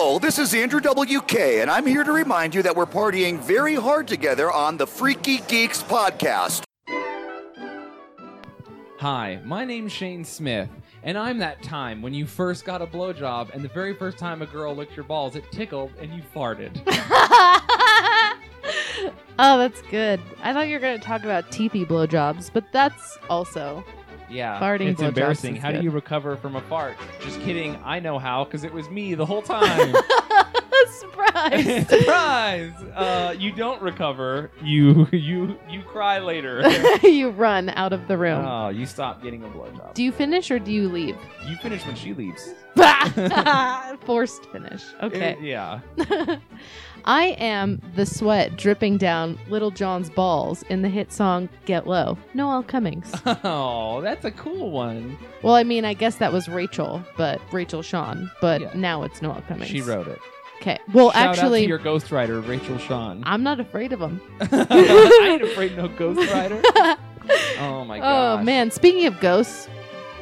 Hello, this is Andrew WK, and I'm here to remind you that we're partying very hard together on the Freaky Geeks podcast. Hi, my name's Shane Smith, and I'm that time when you first got a blowjob, and the very first time a girl licked your balls, it tickled and you farted. oh, that's good. I thought you were going to talk about teepee blowjobs, but that's also. Yeah, Farting it's blowjobs embarrassing. is How do good. you recover from a fart? Just kidding. I know how, because it was me the whole time. Surprise! Surprise! Uh, you don't recover. You you you cry later. you run out of the room. oh, you stop getting a blowjob. do you finish or do you leave? you finish when she leaves. Forced finish. Okay. Uh, yeah. I am the sweat dripping down Lil Jon's balls in the hit song Get Low. Noel Cummings. Oh, that's a cool one. well, I mean, I guess that was Rachel, but Rachel Sean, but Yeah. now it's Noel Cummings. She wrote it. Okay. Well, Shout actually, out to your ghostwriter, Rachel Sean. I'm not afraid of him. I ain't afraid no ghostwriter. Oh my god. oh man, speaking of ghosts,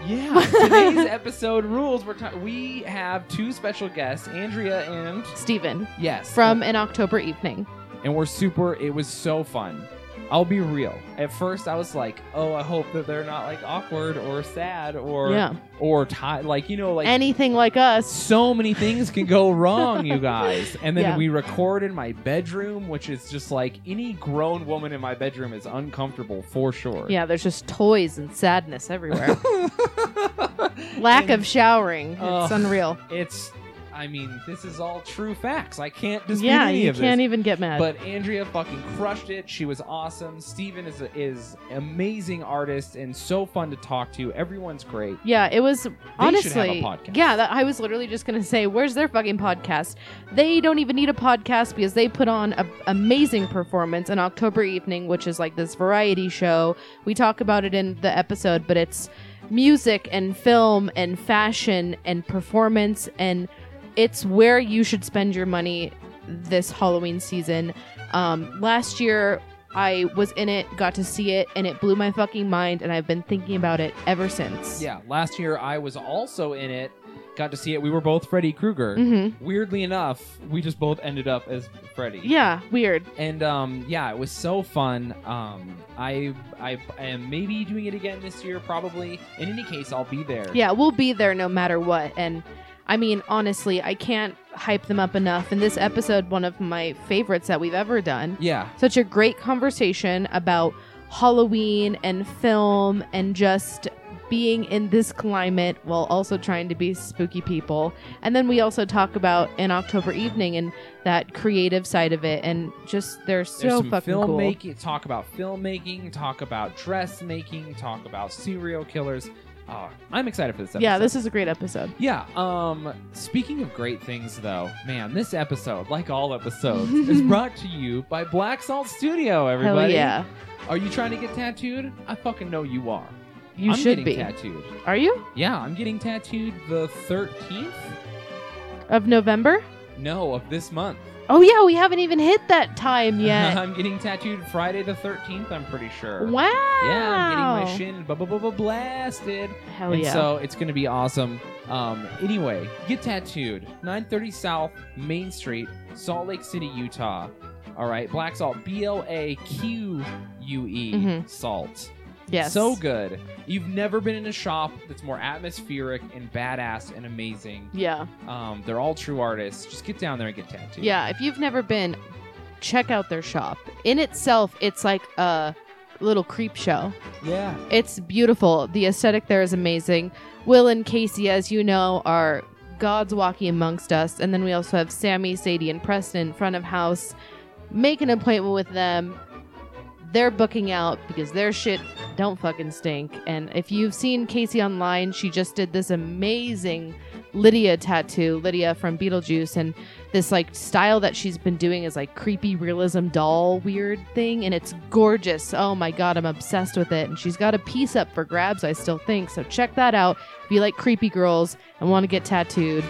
Yeah. Today's episode rules. We're ta- we have two special guests, Andrea and Steven yes from an October evening. and we're super. It was so fun. I'll be real. At first, I was like, "Oh, I hope that they're not like awkward or sad or Yeah. or ti like you know like." Anything like us. so many things can go wrong, you guys. And then Yeah. we record in my bedroom, which is just like any grown woman in my bedroom is uncomfortable for sure. Yeah, there's just toys and sadness everywhere. Lack And of showering. It's Ugh. unreal. It's, I mean, this is all true facts. I can't dispute Yeah, any you of can't even get mad. But Andrea fucking crushed it. She was awesome. Steven is a, is amazing artist and so fun to talk to. Everyone's great. yeah, it was have a honestly. podcast. Yeah, that, I was literally just gonna say, where's their fucking podcast? They don't even need a podcast because they put on an amazing performance an October evening, which is like this variety show. We talk about it in the episode, but it's music and film and fashion and performance and it's where you should spend your money this Halloween season. Um, last year, I was in it, got to see it, and it blew my fucking mind, and I've been thinking about it ever since. Yeah, last year I was also in it. Got to see it. We were both Freddy Krueger. hmm Weirdly enough, we just both ended up as Freddy. Yeah, weird. And um, yeah, it was so fun. Um, I I am maybe doing it again this year, probably. In any case, I'll be there. Yeah, we'll be there no matter what. And I mean, honestly, I can't hype them up enough. In this episode, one of my favorites that we've ever done. Yeah. Such a great conversation about Halloween and film and just being in this climate while also trying to be spooky people. And then we also talk about an October evening and that creative side of it and just they're so fucking cool. Talk about filmmaking. Talk about dressmaking. Talk about serial killers. Oh, I'm excited for this episode. Yeah, this is a great episode. Yeah. Um. Speaking of great things, though, man, this episode, like all episodes, is brought to you by Blaque Salt Studio. Everybody. Hell yeah. Are you trying to get tattooed? I fucking know you are. You I'm should getting be. tattooed. Are you? Yeah, I'm getting tattooed the 13th. Of November? No, of this month. Oh yeah, we haven't even hit that time yet. I'm getting tattooed Friday the 13th. I'm pretty sure. wow. Yeah, I'm getting my shin bu- bu- bu- bu- blasted. Hell and yeah. so it's gonna be awesome. Um, anyway, get tattooed. 930 South Main Street, Salt Lake City, Utah. All right, Blaque Salt, B L A Q U E, Mhm. Salt. Yes. So good. You've never been in a shop that's more atmospheric and badass and amazing. Yeah. Um, they're all true artists. Just get down there and get tattooed. Yeah. If you've never been, check out their shop. In itself, it's like a little creep show. Yeah. It's beautiful. The aesthetic there is amazing. Will and Casey, as you know, are gods walking amongst us. And then we also have Sammy, Sadie, and Preston in front of house. Make an appointment with them. They're booking out because their shit don't fucking stink. And if you've seen Casey online, she just did this amazing Lydia tattoo, Lydia from Beetlejuice, and this like style that she's been doing is like creepy realism doll weird thing, and it's gorgeous. Oh my god, I'm obsessed with it. And she's got a piece up for grabs, I still think. So check that out. If you like creepy girls and want to get tattooed,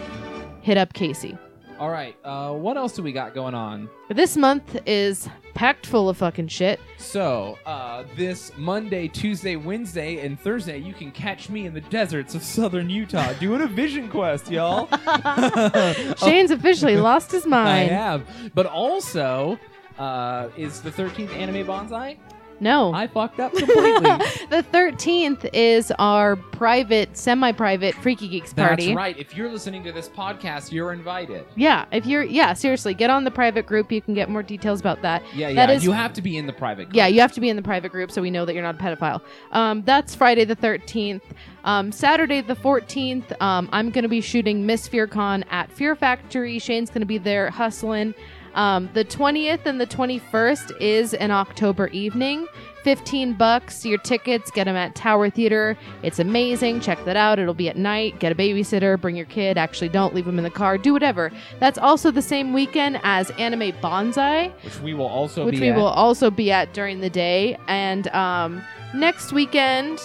hit up Casey. All right. Uh, what else do we got going on? This month is packed full of fucking shit. So, uh, this Monday, Tuesday, Wednesday, and Thursday, you can catch me in the deserts of southern Utah doing a vision quest, y'all. Shane's officially lost his mind. I have. But also, uh, is the 13th Anime Banzai? No. I fucked up completely. the 13th is our private, semi private Freaky Geeks party. That's right. If you're listening to this podcast, you're invited. Yeah, if you're, yeah, seriously, get on the private group. You can get more details about that. Yeah, That yeah. is- you have to be in the private group. Yeah, you have to be in the private group so we know that you're not a pedophile. Um, that's Friday the 13th. Um, Saturday the 14th, um, I'm going to be shooting Miss FearCon at Fear Factory. Shane's going to be there hustling. Um, the 20th and the 21st is an October evening. 15 bucks your tickets get them at tower theater. It's amazing. Check that out. It'll be at night. Get a babysitter. Bring your kid. Actually don't leave them in the car. Do whatever. That's also the same weekend as Anime Banzai Which we will also which be we at. will also be at during the day. And um, next weekend,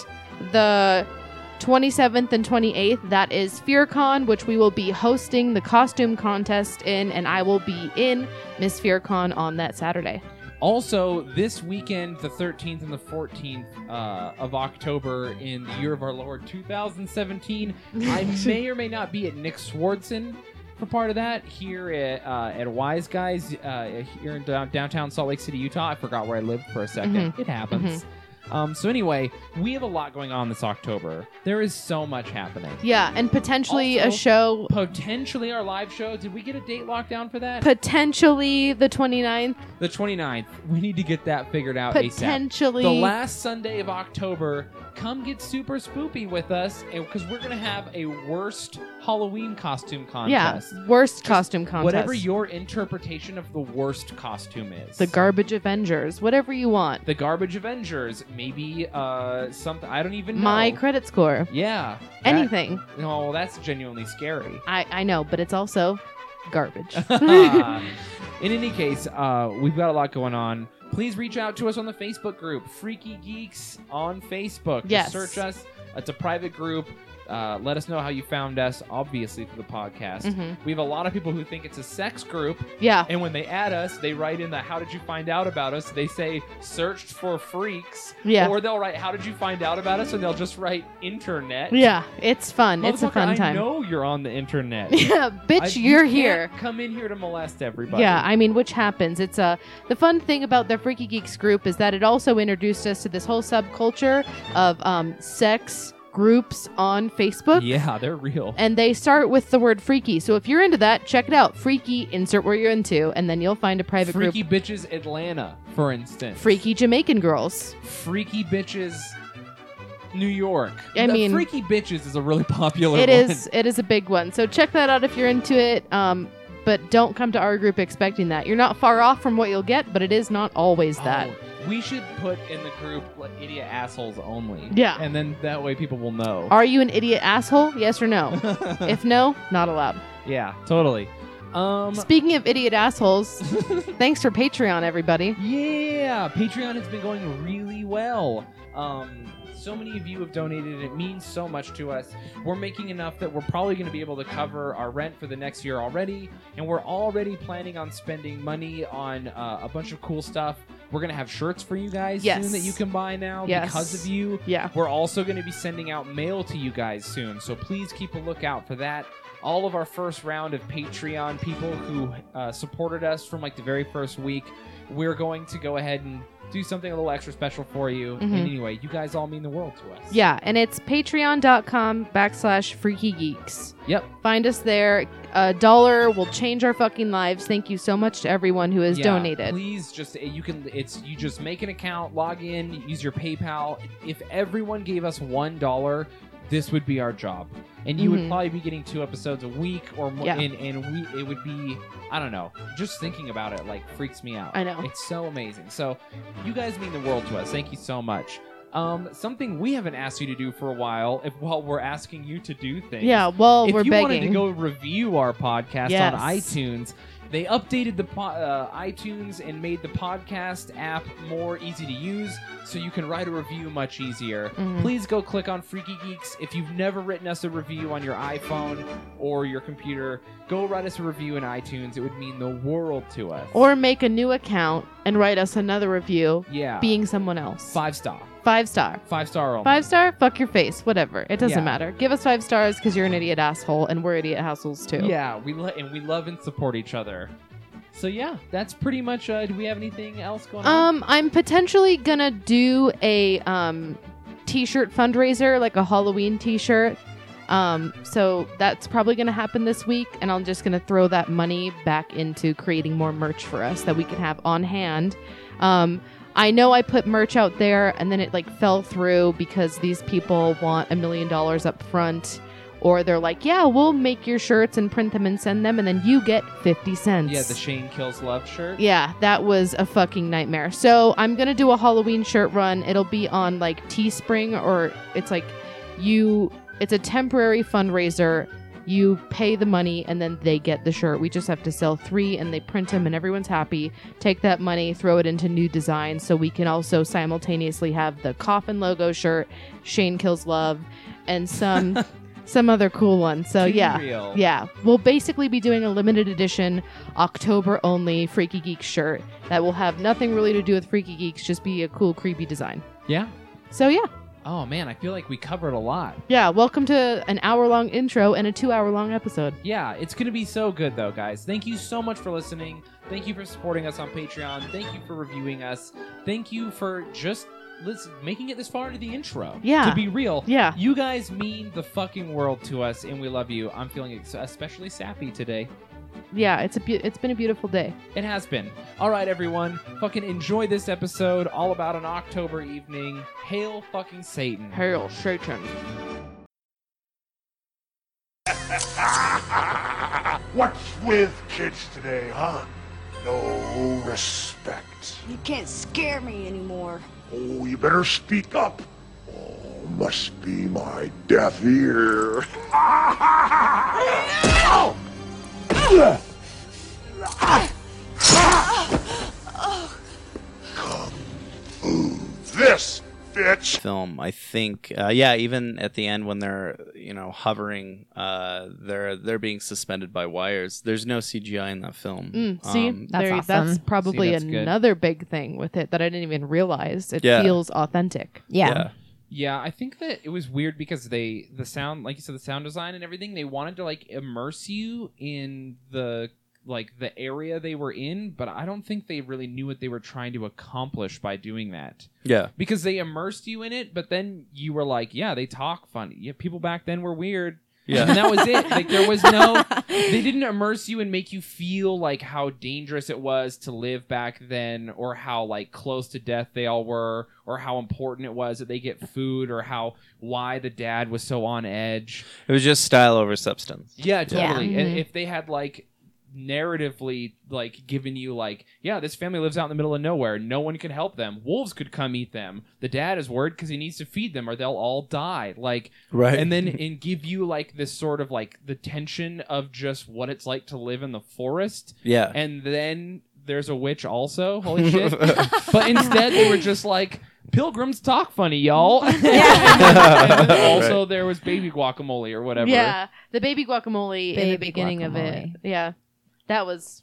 the 27th and 28th, that is FearCon, which we will be hosting the costume contest in, and I will be in Miss FearCon on that Saturday. Also, this weekend, the 13th and the 14th uh, of October in the year of our Lord 2017, I may or may not be at Nick Swardson for part of that here at, uh, at Wise Guys uh, here in downtown Salt Lake City, Utah. I forgot where I lived for a 2nd It happens. Um, so anyway, we have a lot going on this October. There is so much happening. Yeah, and potentially a show, Potentially our live show. Did we get a date locked down for that? potentially the 29th, the 29th. We need to get that figured out ASAP. potentially. the last Sunday of October, come get super spoopy with us because we're gonna have a worst Halloween costume contest. yeah, worst costume contest. Whatever your interpretation of the worst costume is. the garbage Avengers, whatever you want. the garbage Avengers, maybe uh something I don't even know. My credit score, yeah, that- anything. No, that's genuinely scary. I I know, but it's also garbage. In any case, uh, we've got a lot going on. Please reach out to us on the Facebook group, Freaky Geeks on Facebook. Just Yes. search us. It's a private group. Uh, let us know how you found us, obviously, through the podcast. Mhm. We have a lot of people who think it's a sex group, Yeah. and when they add us, they write in the "How did you find out about us?" They say "searched for freaks," Yeah. or they'll write "How did you find out about us?" and they'll just write "internet." Yeah, it's fun. It's a fun I time. know you're on the internet. Yeah, bitch, I- you you're can't here. Come in here to molest everybody. Yeah, I mean, which happens. It's a the fun thing about the Freaky Geeks group is that it also introduced us to this whole subculture of um, sex groups on Facebook. Yeah, they're real. And they start with the word freaky. So if you're into that, check it out. Freaky, insert where you're into, and then you'll find a private group. Freaky group. Bitches Atlanta, for instance. Freaky Jamaican girls. Freaky Bitches New York. I The mean- Freaky Bitches is a really popular It one. is. It is a big one. So check that out if you're into it. Um, but don't come to our group expecting that. You're not far off from what you'll get, but it is not always that. Oh, we should put in the group like, idiot assholes only. Yeah. And then that way people will know. Are you an idiot asshole? Yes or no? if no, not allowed. yeah, totally. Um Speaking of idiot assholes, thanks for Patreon, everybody. Yeah, Patreon has been going really well. Um, so many of you have donated, it means so much to us. We're making enough that we're probably going to be able to cover our rent for the next year already, and we're already planning on spending money on uh, a bunch of cool stuff. We're going to have shirts for you guys Yes. soon that you can buy now Yes. because of you. Yeah. We're also going to be sending out mail to you guys soon, so please keep a lookout for that. All of our first round of Patreon people who uh, supported us from like the very first week, we're going to go ahead and do something a little extra special for you. Mhm. And anyway, you guys all mean the world to us. Yeah, and it's patreon.com backslash freaky geeks. Yep. Find us there. A dollar will change our fucking lives. Thank you so much to everyone who has Yeah, donated. Please just you can it's you just make an account, log in, use your PayPal. If everyone gave us one dollar, this would be our job. And you would Mhm. probably be getting two episodes a week or more Yeah. and, and we it would be I don't know. Just thinking about it like freaks me out. I know. It's so amazing. So you guys mean the world to us. Thank you so much. Um, something we haven't asked you to do for a while, if while we're asking you to do things. Yeah, well, if we're you wanted to go review our podcast Yes. on iTunes, They updated the po- uh, iTunes and made the podcast app more easy to use, so you can write a review much easier. Mhm. Please go click on Freaky Geeks. If you've never written us a review on your iPhone or your computer, go write us a review in iTunes. It would mean the world to us. Or make a new account and write us another review yeah, being someone else. five star, Five star. five star only. Five star? Fuck your face. Whatever. It doesn't Yeah. matter. Give us five stars because you're an idiot asshole and we're idiot assholes too. Yeah, we lo- and we love and support each other. So yeah, that's pretty much. Uh, do we have anything else going on? Um, I'm potentially gonna do a um t-shirt fundraiser, like a Halloween t-shirt. Um, so that's probably gonna happen this week, and I'm just gonna throw that money back into creating more merch for us that we can have on hand. Um, I know I put merch out there, and then it like fell through because these people want a million dollars up front. Or they're like, yeah, we'll make your shirts and print them and send them, and then you get 50 cents. Yeah, the Shane Kills Love shirt. Yeah, that was a fucking nightmare. So I'm gonna do a Halloween shirt run. It'll be on like Teespring or it's like you. It's a temporary fundraiser. You pay the money and then they get the shirt. We just have to sell three and they print them and everyone's happy. Take that money, throw it into new designs so we can also simultaneously have the coffin logo shirt, Shane Kills Love, and some some other cool one. So Too yeah. real. Yeah, we'll basically be doing a limited edition October only Freaky Geek shirt that will have nothing really to do with Freaky Geeks, just be a cool, creepy design. Yeah. So, yeah. Oh man, I feel like we covered a lot. Yeah, welcome to an hour long intro and a two hour long episode. Yeah, it's gonna be so good though, guys. Thank you so much for listening. Thank you for supporting us on Patreon. Thank you for reviewing us. Thank you for just listen, making it this far into the intro. Yeah. To be real, Yeah. you guys mean the fucking world to us, and we love you. I'm feeling especially sappy today. Yeah, it's a be- it's been a beautiful day. It has been. All right, everyone. Fucking enjoy this episode all about an October evening. Hail fucking Satan. Hail Satan. What's with kids today, huh? No respect. You can't scare me anymore. Oh, you better speak up. Oh, must be my deaf ear. Kung Fu this, bitch. film i think uh, yeah even at the end when they're you know hovering uh, they're they're being suspended by wires there's no cgi in that film Mm, see, Um, That's there- awesome. that's probably See, that's good. another big thing with it that I didn't even realize. It Yeah. feels authentic. Yeah. Yeah, I think that it was weird because they the sound, like you said, the sound design and everything. They wanted to like immerse you in the like the area they were in, but I don't think they really knew what they were trying to accomplish by doing that. yeah Because they immersed you in it, but then you were like, yeah, they talk funny. Yeah, people back then were weird. Yeah. and that was it. Like there was no, they didn't immerse you and make you feel like how dangerous it was to live back then, or how like close to death they all were, or how important it was that they get food, or how why the dad was so on edge. it was just style over substance Yeah, totally. And Mhm. if they had like narratively like giving you like yeah this family lives out in the middle of nowhere. No one can help them. Wolves could come eat them. The dad is worried because he needs to feed them or they'll all die. Like right. and then and give you like this sort of like the tension of just what it's like to live in the forest. Yeah. And then there's a witch also. Holy shit. But instead they were just like pilgrims talk funny y'all. And then also there was baby guacamole or whatever. Yeah, the baby guacamole in the Baby beginning of it. Yeah, that was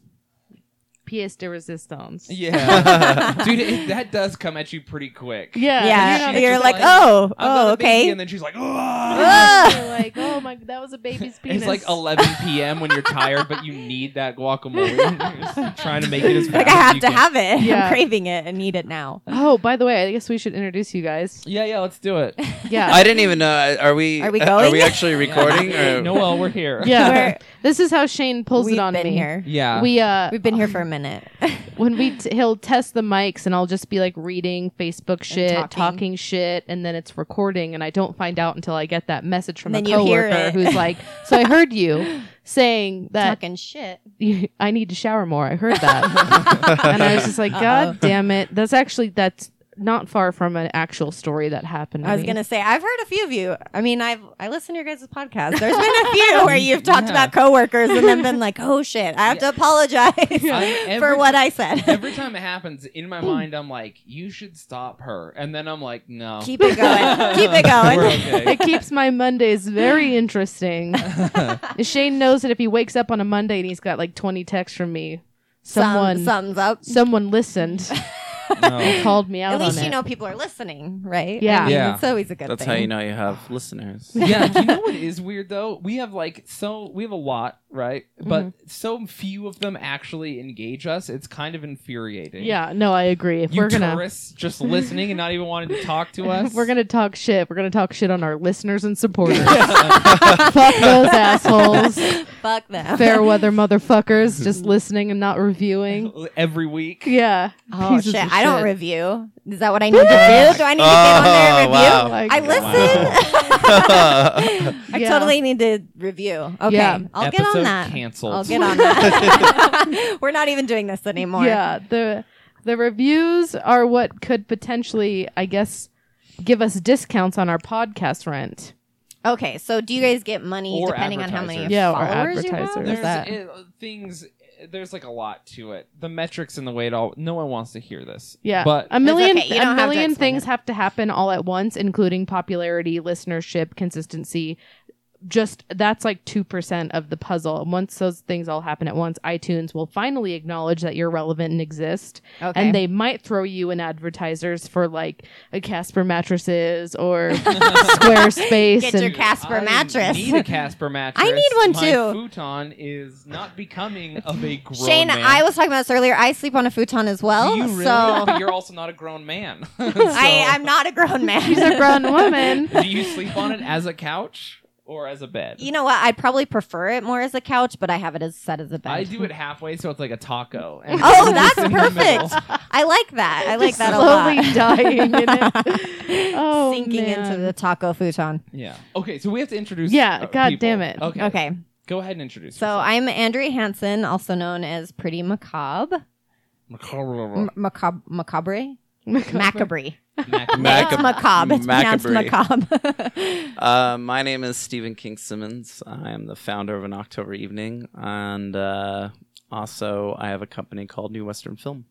pièce de resistance. yeah dude it, that does come at you pretty quick Yeah, Yeah, She's you're like, like, oh, I've oh, a baby," okay. and then she's like "Ugh." Ah! Like, oh my, that was a baby's penis. It's like 11 p.m. when you're tired, but you need that guacamole. You're just trying to make it as fast like I as have you to can. have it. Yeah. I'm craving it and need it now. Oh, by the way, I guess we should introduce you guys. Yeah, yeah, let's do it. Yeah, i didn't even know are we Are we going? are we actually recording or Noel, we're here. yeah. We're- this is how Shane pulls We've it on been me. here. Yeah. We uh, We've been here for a minute. when we t- he'll test the mics and I'll just be like reading Facebook shit, talking. talking. shit, and then it's recording, and I don't find out until I get that message from Then a coworker who's like, "So I heard you saying that Talking shit. I need to shower more." I heard that, and I was just like, "God damn it!" That's actually that's not far from an actual story that happened. To I was me. gonna say I've heard a few of you. I mean, I've I listen to your guys' podcast. There's been a few where you've talked Yeah. about coworkers and then been like, "Oh shit, I have to apologize I- for what I said." Every time it happens, in my mind, I'm like, "You should stop her," and then I'm like, "No, Keep it going. Keep it going. Okay. It keeps my Mondays very interesting. Shane knows that if he wakes up on a Monday and he's got like 20 texts from me, Some- someone sums up. someone listened, No. called me out At least on you it. know people are listening, right? Yeah. I mean, Yeah. it's always a good That's thing. how you know you have listeners. yeah, do you know what is weird though? We have like so we have a lot, right? But Mm-hmm. so few of them actually engage us. It's kind of infuriating. Yeah, no, I agree. If you we're gonna tourists just listening and not even wanting to talk to us. we're gonna talk shit, we're gonna talk shit on our listeners and supporters. Fuck those assholes. Fuck them. Fair weather motherfuckers just listening and not reviewing. every week. Yeah. Oh pieces shit! of I don't review. Is that what I need to do? Do I need to get on there and oh, review? Oh, wow. I listen. I totally need to review. Okay, Yeah. I'll get on Episode that. canceled. I'll get on that. We're not even doing this anymore. Yeah, the the reviews are what could potentially, I guess, give us discounts on our podcast rent. Okay, so do you guys get money Or depending on how many advertisers. Yeah, or followers you have? advertisers. There's that- it, things. There's like a lot to it. The metrics and the way it all. No one wants to hear this. Yeah, but a million okay, you a don't have million things it. have to happen all at once, including popularity, listenership, consistency. Just that's like two percent of the puzzle. And once those things all happen at once, iTunes will finally acknowledge that you're relevant and exist, Okay. and they might throw you in advertisers for like a Casper mattresses or Squarespace. Get and your Casper I mattress. need a Casper mattress. I need one, My too. futon is not becoming of a grown Shane, man. I was talking about this earlier. I sleep on a futon as well. Do you really? So but you're also not a grown man. I, I'm not a grown man. She's a grown woman. Do you sleep on it as a couch or as a bed? You know what? I'd probably prefer it more as a couch, but I have it as set as a bed. I do it halfway, so it's like a taco. and Oh, that's in perfect. I like that. I like that a lot. slowly dying in it. Oh, Sinking into the taco futon. Yeah. Okay, so we have to introduce. Yeah, uh, God people. damn it. Okay. Okay. Go ahead and introduce. So I'm Andrea Hansen, also known as Pretty Macabre. yourself. M- macabre. Macabre? Macabre. Mac- Mac- It's macabre. It's pronounced Macabre. macabre. Uh, my name is Stephen King Simmons. I am the founder of An October Evening, and uh, also I have a company called New Western Film.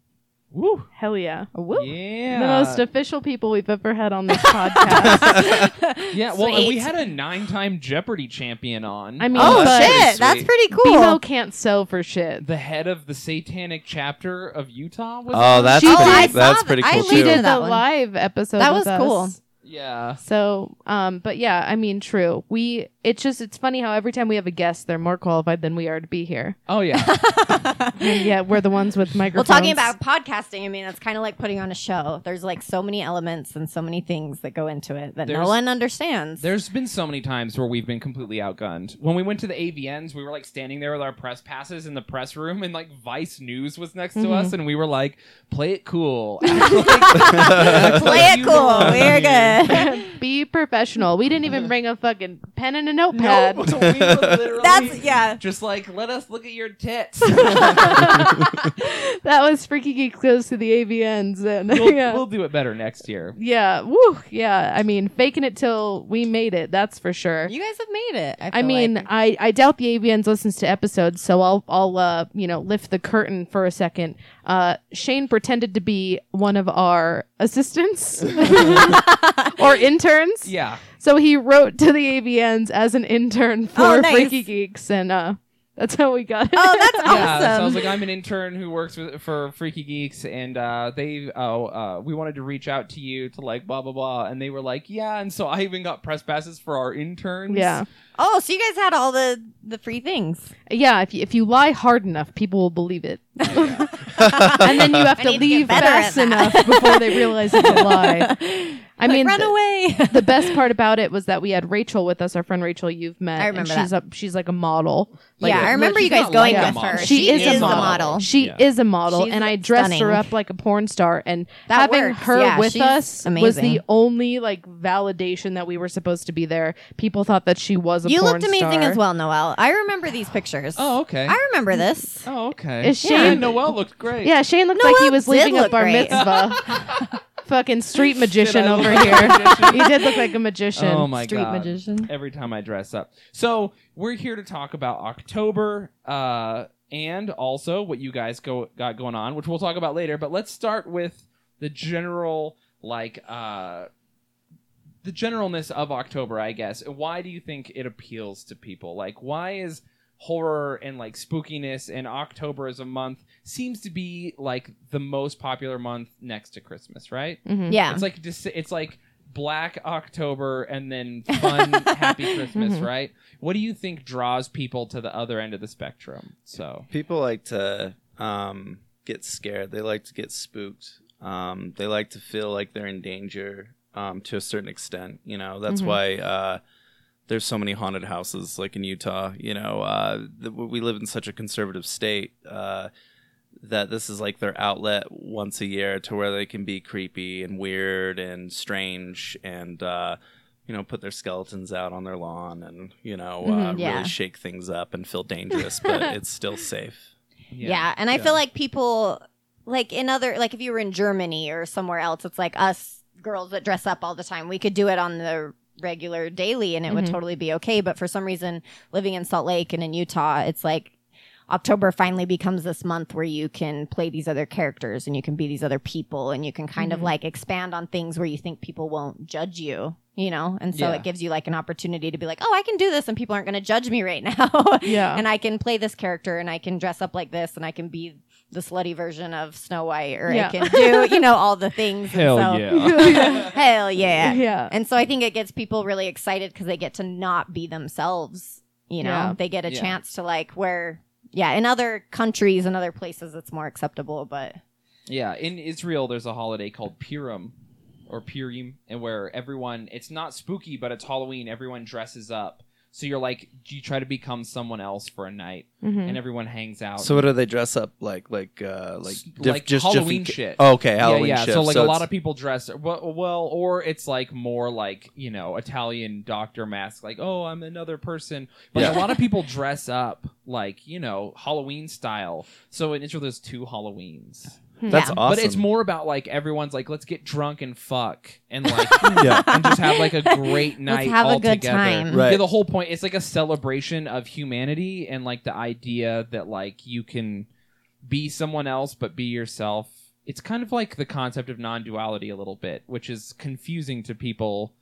Woo. Hell yeah. Woo. Yeah. The most official people we've ever had on this podcast. yeah. Well, and we had a nine-time Jeopardy champion on. I mean, Oh, shit. pretty That's pretty cool. BMO can't sell for shit. the head of the Satanic chapter of Utah was. Oh, that's She- pretty. Oh, I that's that. pretty cool listened She too. did that the live episode. That with was cool. us. Yeah. So, um, but yeah, I mean, true. We, it's just, it's funny how every time we have a guest, they're more qualified than we are to be here. Oh yeah. And yet we're the ones with microphones. Well, talking about podcasting, I mean, it's kind of like putting on a show. There's like so many elements and so many things that go into it that no There's- one understands. There's been so many times where we've been completely outgunned. When we went to the AVNs, we were like standing there with our press passes in the press room, and like Vice News was next to Mm-hmm. us, and we were like, "Play it cool, Act like- act Play it cool. We're good. be professional. We didn't even bring a fucking pen and a notepad. No, we were literally That's yeah. just like, let us look at your tits. that was Freaky Geek goes to the AVNs. And we'll, yeah. we'll do it better next year. yeah. Woo. Yeah. I mean, faking it till we made it. That's for sure. You guys have made it. I, I feel mean, like. I, I doubt the AVNs listens to episodes, so I'll I'll uh you know lift the curtain for a second. Uh, Shane pretended to be one of our assistants or interns. Yeah. So he wrote to the AVNs as an intern for Oh, nice. Freaky Geeks, and uh, that's how we got it. oh, that's Yeah, so I was like, I'm an intern who works with, for Freaky Geeks, and uh, they, oh, uh, we wanted to reach out to you to like blah blah blah, and they were like, yeah, and so I even got press passes for our interns. yeah, oh, so you guys had all the the free things. yeah. If you, if you lie hard enough, people will believe it, and then you have I to need to leave fast enough before they realize it's a lie. I Like, mean, run the- away. the best part about it was that we had Rachel with us, our friend Rachel. You've met. I remember and she's a she's like a model. Like, yeah, I remember you guys going like with her. She is a a model. model. She Yeah. is a model, She's and I dressed her up like a porn star. And That having works. her Yeah, with she's us was the only like validation that we were supposed to be there. People thought that she was a You porn looked amazing star. as well, Noelle. I remember these pictures. Oh, okay. I remember mm. this. oh, okay. Is yeah, Shane- Noelle looked great. Yeah, Shane looked like he was leaving a bar great. mitzvah. fucking street magician I over look here. like a magician? you did look like a magician. Oh my Street god. magician. Every time I dress up. So we're here to talk about October, uh, and also what you guys go got going on, which we'll talk about later. But let's start with the general, like, uh, the generalness of October, I guess. Why do you think it appeals to people? Like, why is horror and like spookiness and October as a month seems to be like the most popular month next to Christmas, right? Mhm. Yeah. It's like it's like Black October and then fun Happy Christmas, Mhm. right? What do you think draws people to the other end of the spectrum? So People like to um, get scared. They like to get spooked. Um, they like to feel like they're in danger um, to a certain extent. You know, that's Mhm. why uh, there's so many haunted houses, like in Utah. You know, uh, th- we live in such a conservative state uh, that this is like their outlet once a year to where they can be creepy and weird and strange and. Uh, you know, put their skeletons out on their lawn and, you know, uh, Mhm, yeah. really shake things up and feel dangerous, but it's still safe. Yeah, and I Yeah. feel like people like in other like if you were in Germany or somewhere else, it's like us girls that dress up all the time. We could do it on the regular daily and it would Mhm. totally be okay. But for some reason, living in Salt Lake and in Utah, it's like October finally becomes this month where you can play these other characters and you can be these other people and you can kind of Mhm. like expand on things where you think people won't judge you, you know? And so Yeah. it gives you like an opportunity to be like, oh, I can do this and people aren't going to judge me right now. Yeah. and I can play this character and I can dress up like this and I can be the slutty version of Snow White or Yeah. I can do, you know, all the things. And so- Hell yeah. yeah. And so I think it gets people really excited because they get to not be themselves. You know, Yeah. they get a Yeah. chance to like where, yeah, in other countries and other places it's more acceptable, but Yeah, in Israel, there's a holiday called Purim or Purim, and where everyone it's not spooky, but it's Halloween. Everyone dresses up, so you're like you try to become someone else for a night, Mhm. and everyone hangs out. So what do they dress up like? Like uh, like diff- like just Halloween different- shit. Oh, okay, Halloween yeah, yeah. shit. So like a lot of people dress well, well, or it's like more like you know Italian doctor mask, like oh I'm another person. Like Yeah. a lot of people dress up like you know Halloween style. So in Israel, there's two Halloweens. Hmm. That's Yeah. awesome. But it's more about like everyone's like, let's get drunk and fuck and like Yeah. and just have like a great night. have a good together. time. Right. Yeah, the whole point it's like a celebration of humanity and like the idea that like you can be someone else but be yourself. It's kind of like the concept of non-duality a little bit, which is confusing to people.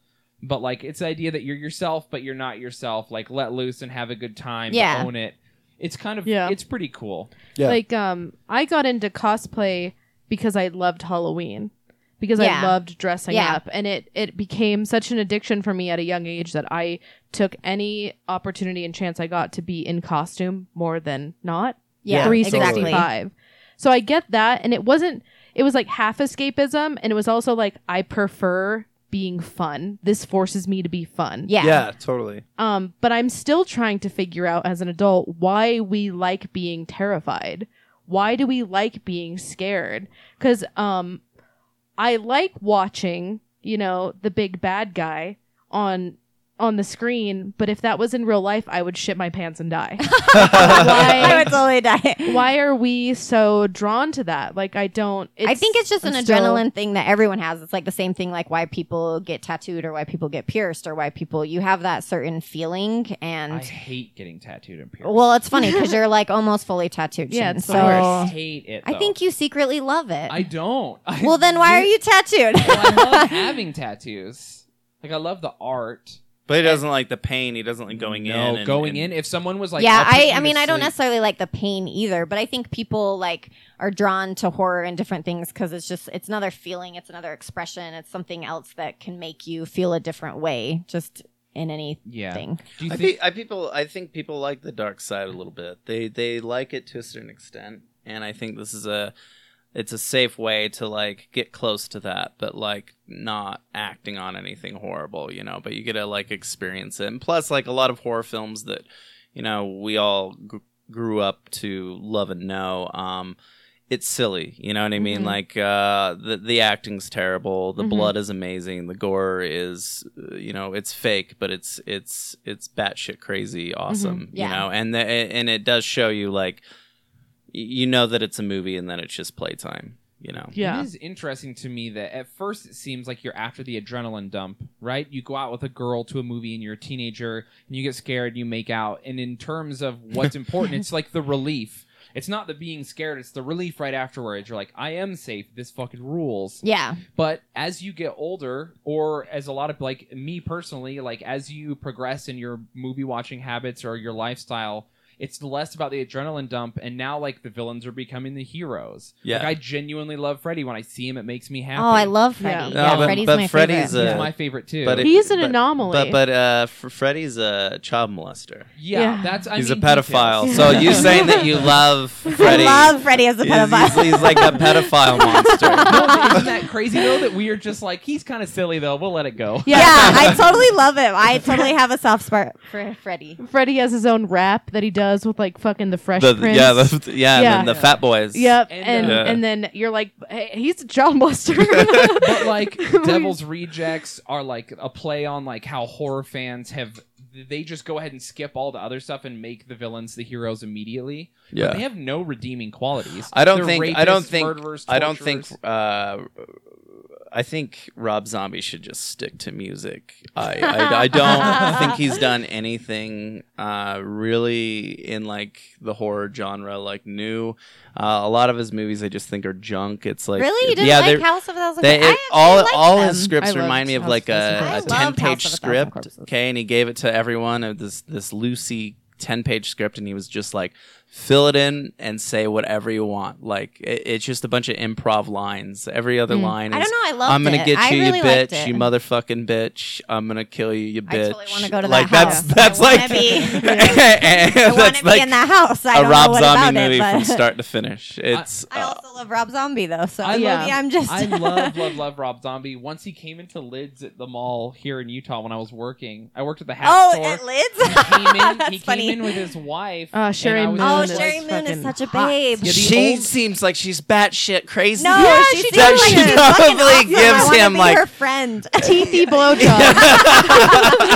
But like it's the idea that you're yourself but you're not yourself. Like let loose and have a good time. Yeah. own it. It's kind of Yeah. it's pretty cool. Yeah. Like um I got into cosplay because I loved Halloween. Because Yeah. I loved dressing Yeah. up and it it became such an addiction for me at a young age that I took any opportunity and chance I got to be in costume more than not. yeah, 365. So I get that and it wasn't it was like half escapism and it was also like I prefer being fun. This forces me to be fun. Yeah. yeah, totally. Um, but I'm still trying to figure out as an adult why we like being terrified. Why do we like being scared? Because um, I like watching, you know, the big bad guy on on the screen. But if that was in real life, I would shit my pants and die. I why? would totally die. Why are we so drawn to that? Like, I don't. I think it's just an I'm still- adrenaline thing that everyone has. It's like the same thing, like why people get tattooed or why people get pierced or why people you have that certain feeling. And I hate getting tattooed and pierced. well, it's funny because you're like almost fully tattooed. Yeah, it's so I hate it. I think you secretly love it. I don't. I well, then why are you tattooed? well, I love having tattoos. Like I love the art. But he doesn't like the pain. He doesn't like going in. no, and- going and- in. If someone was like, yeah, I'll I, you I to mean, I don't sleep- necessarily like the pain either, but I think people like are drawn to horror and different things because it's just it's another feeling, it's another expression, it's something else that can make you feel a different way, just in anything. Yeah. Do you I think? think I people I think people like the dark side a little bit. They they like it to a certain extent, and I think this is a it's a safe way to like get close to that, but like not acting on anything horrible, you know. But you get to like experience it, and plus like a lot of horror films that you know we all gr- grew up to love and know. Um, it's silly, you know what I mean? Mhm. Like uh, the the acting's terrible, the Mhm. blood is amazing, the gore is, uh, you know, it's fake, but it's it's it's batshit crazy, awesome, Yeah. you know, and the, and it does show you like you know that it's a movie and then it's just playtime. You know. Yeah. It is interesting to me that at first it seems like you're after the adrenaline dump, right? You go out with a girl to a movie and you're a teenager and you get scared and you make out. And in terms of what's important, it's like the relief. It's not the being scared, it's the relief right afterwards. You're like, I am safe. This fucking rules. Yeah. But as you get older, or as a lot of like me personally, like as you progress in your movie watching habits or your lifestyle, it's less about the adrenaline dump, and now like the villains are becoming the heroes. Yeah. like I genuinely love Freddy. When I see him, it makes me happy. Oh, I love Yeah. Freddy. No, Yeah, but- Freddy's but my Freddy's favorite. a- He's my favorite too. But it- He's an but- anomaly. But but uh, F- Freddy's a child molester. yeah, Yeah. that's I he's mean, a pedophile. details. So you saying that you love Freddy? I love Freddy as a He's, pedophile. he's, he's like a pedophile monster. No, isn't that crazy though? That we are just like he's kind of silly though. We'll let it go. yeah. yeah, I totally love him. I totally have a soft spot for Freddy. Freddy has his own rap that he does with like fucking the Fresh The- Prince. yeah, the, yeah, Yeah. And then the Fat Boys. Yep, And, and uh, and, then you're like, hey, he's a child molester. but like Devil's Rejects are like a play on like how horror fans have they just go ahead and skip all the other stuff and make the villains the heroes immediately. But Yeah. they have no redeeming qualities. I don't They're think. I don't think. I don't think. Uh, I think Rob Zombie should just stick to music. I I, I don't think he's done anything uh, really in like the horror genre, like new. Uh, a lot of his movies, I just think are junk. It's like really? You didn't yeah, like they're- House of a Thousand They, Corpses? I it- all like all them. his scripts I remind me of House like a a, a Corpses. I ten loved page House of a Thousand script. Okay, and he gave it to everyone of this this Lucy ten page script, and he was just like, fill it in and say whatever you want. Like it, it's just a bunch of improv lines. Every other Mm. line. I is, don't know. I loved I'm gonna it. get I you, really you bitch, you motherfucking bitch. I'm gonna kill you, you bitch. I bitch. totally wanna go to that like house. that's that's I wanna like be- and I want that's to be like in that house. I a don't Rob know what Zombie about movie it, from start to finish. It's I uh, also love Rob Zombie though, so I maybe love- I'm just. I love, love, love Rob Zombie. Once he came into Lids at the mall here in Utah when I was working, I worked at the hat oh, store. it lids. he came in. He came in with his wife. Uh, Sheri and I was Moon Oh, Sheri like, Moon is such a babe. Yeah, she old- seems like she's batshit crazy. No, Yeah, she, she seems like She she's fucking totally awesome. gives I him, be like- her friend. teethy blowjob.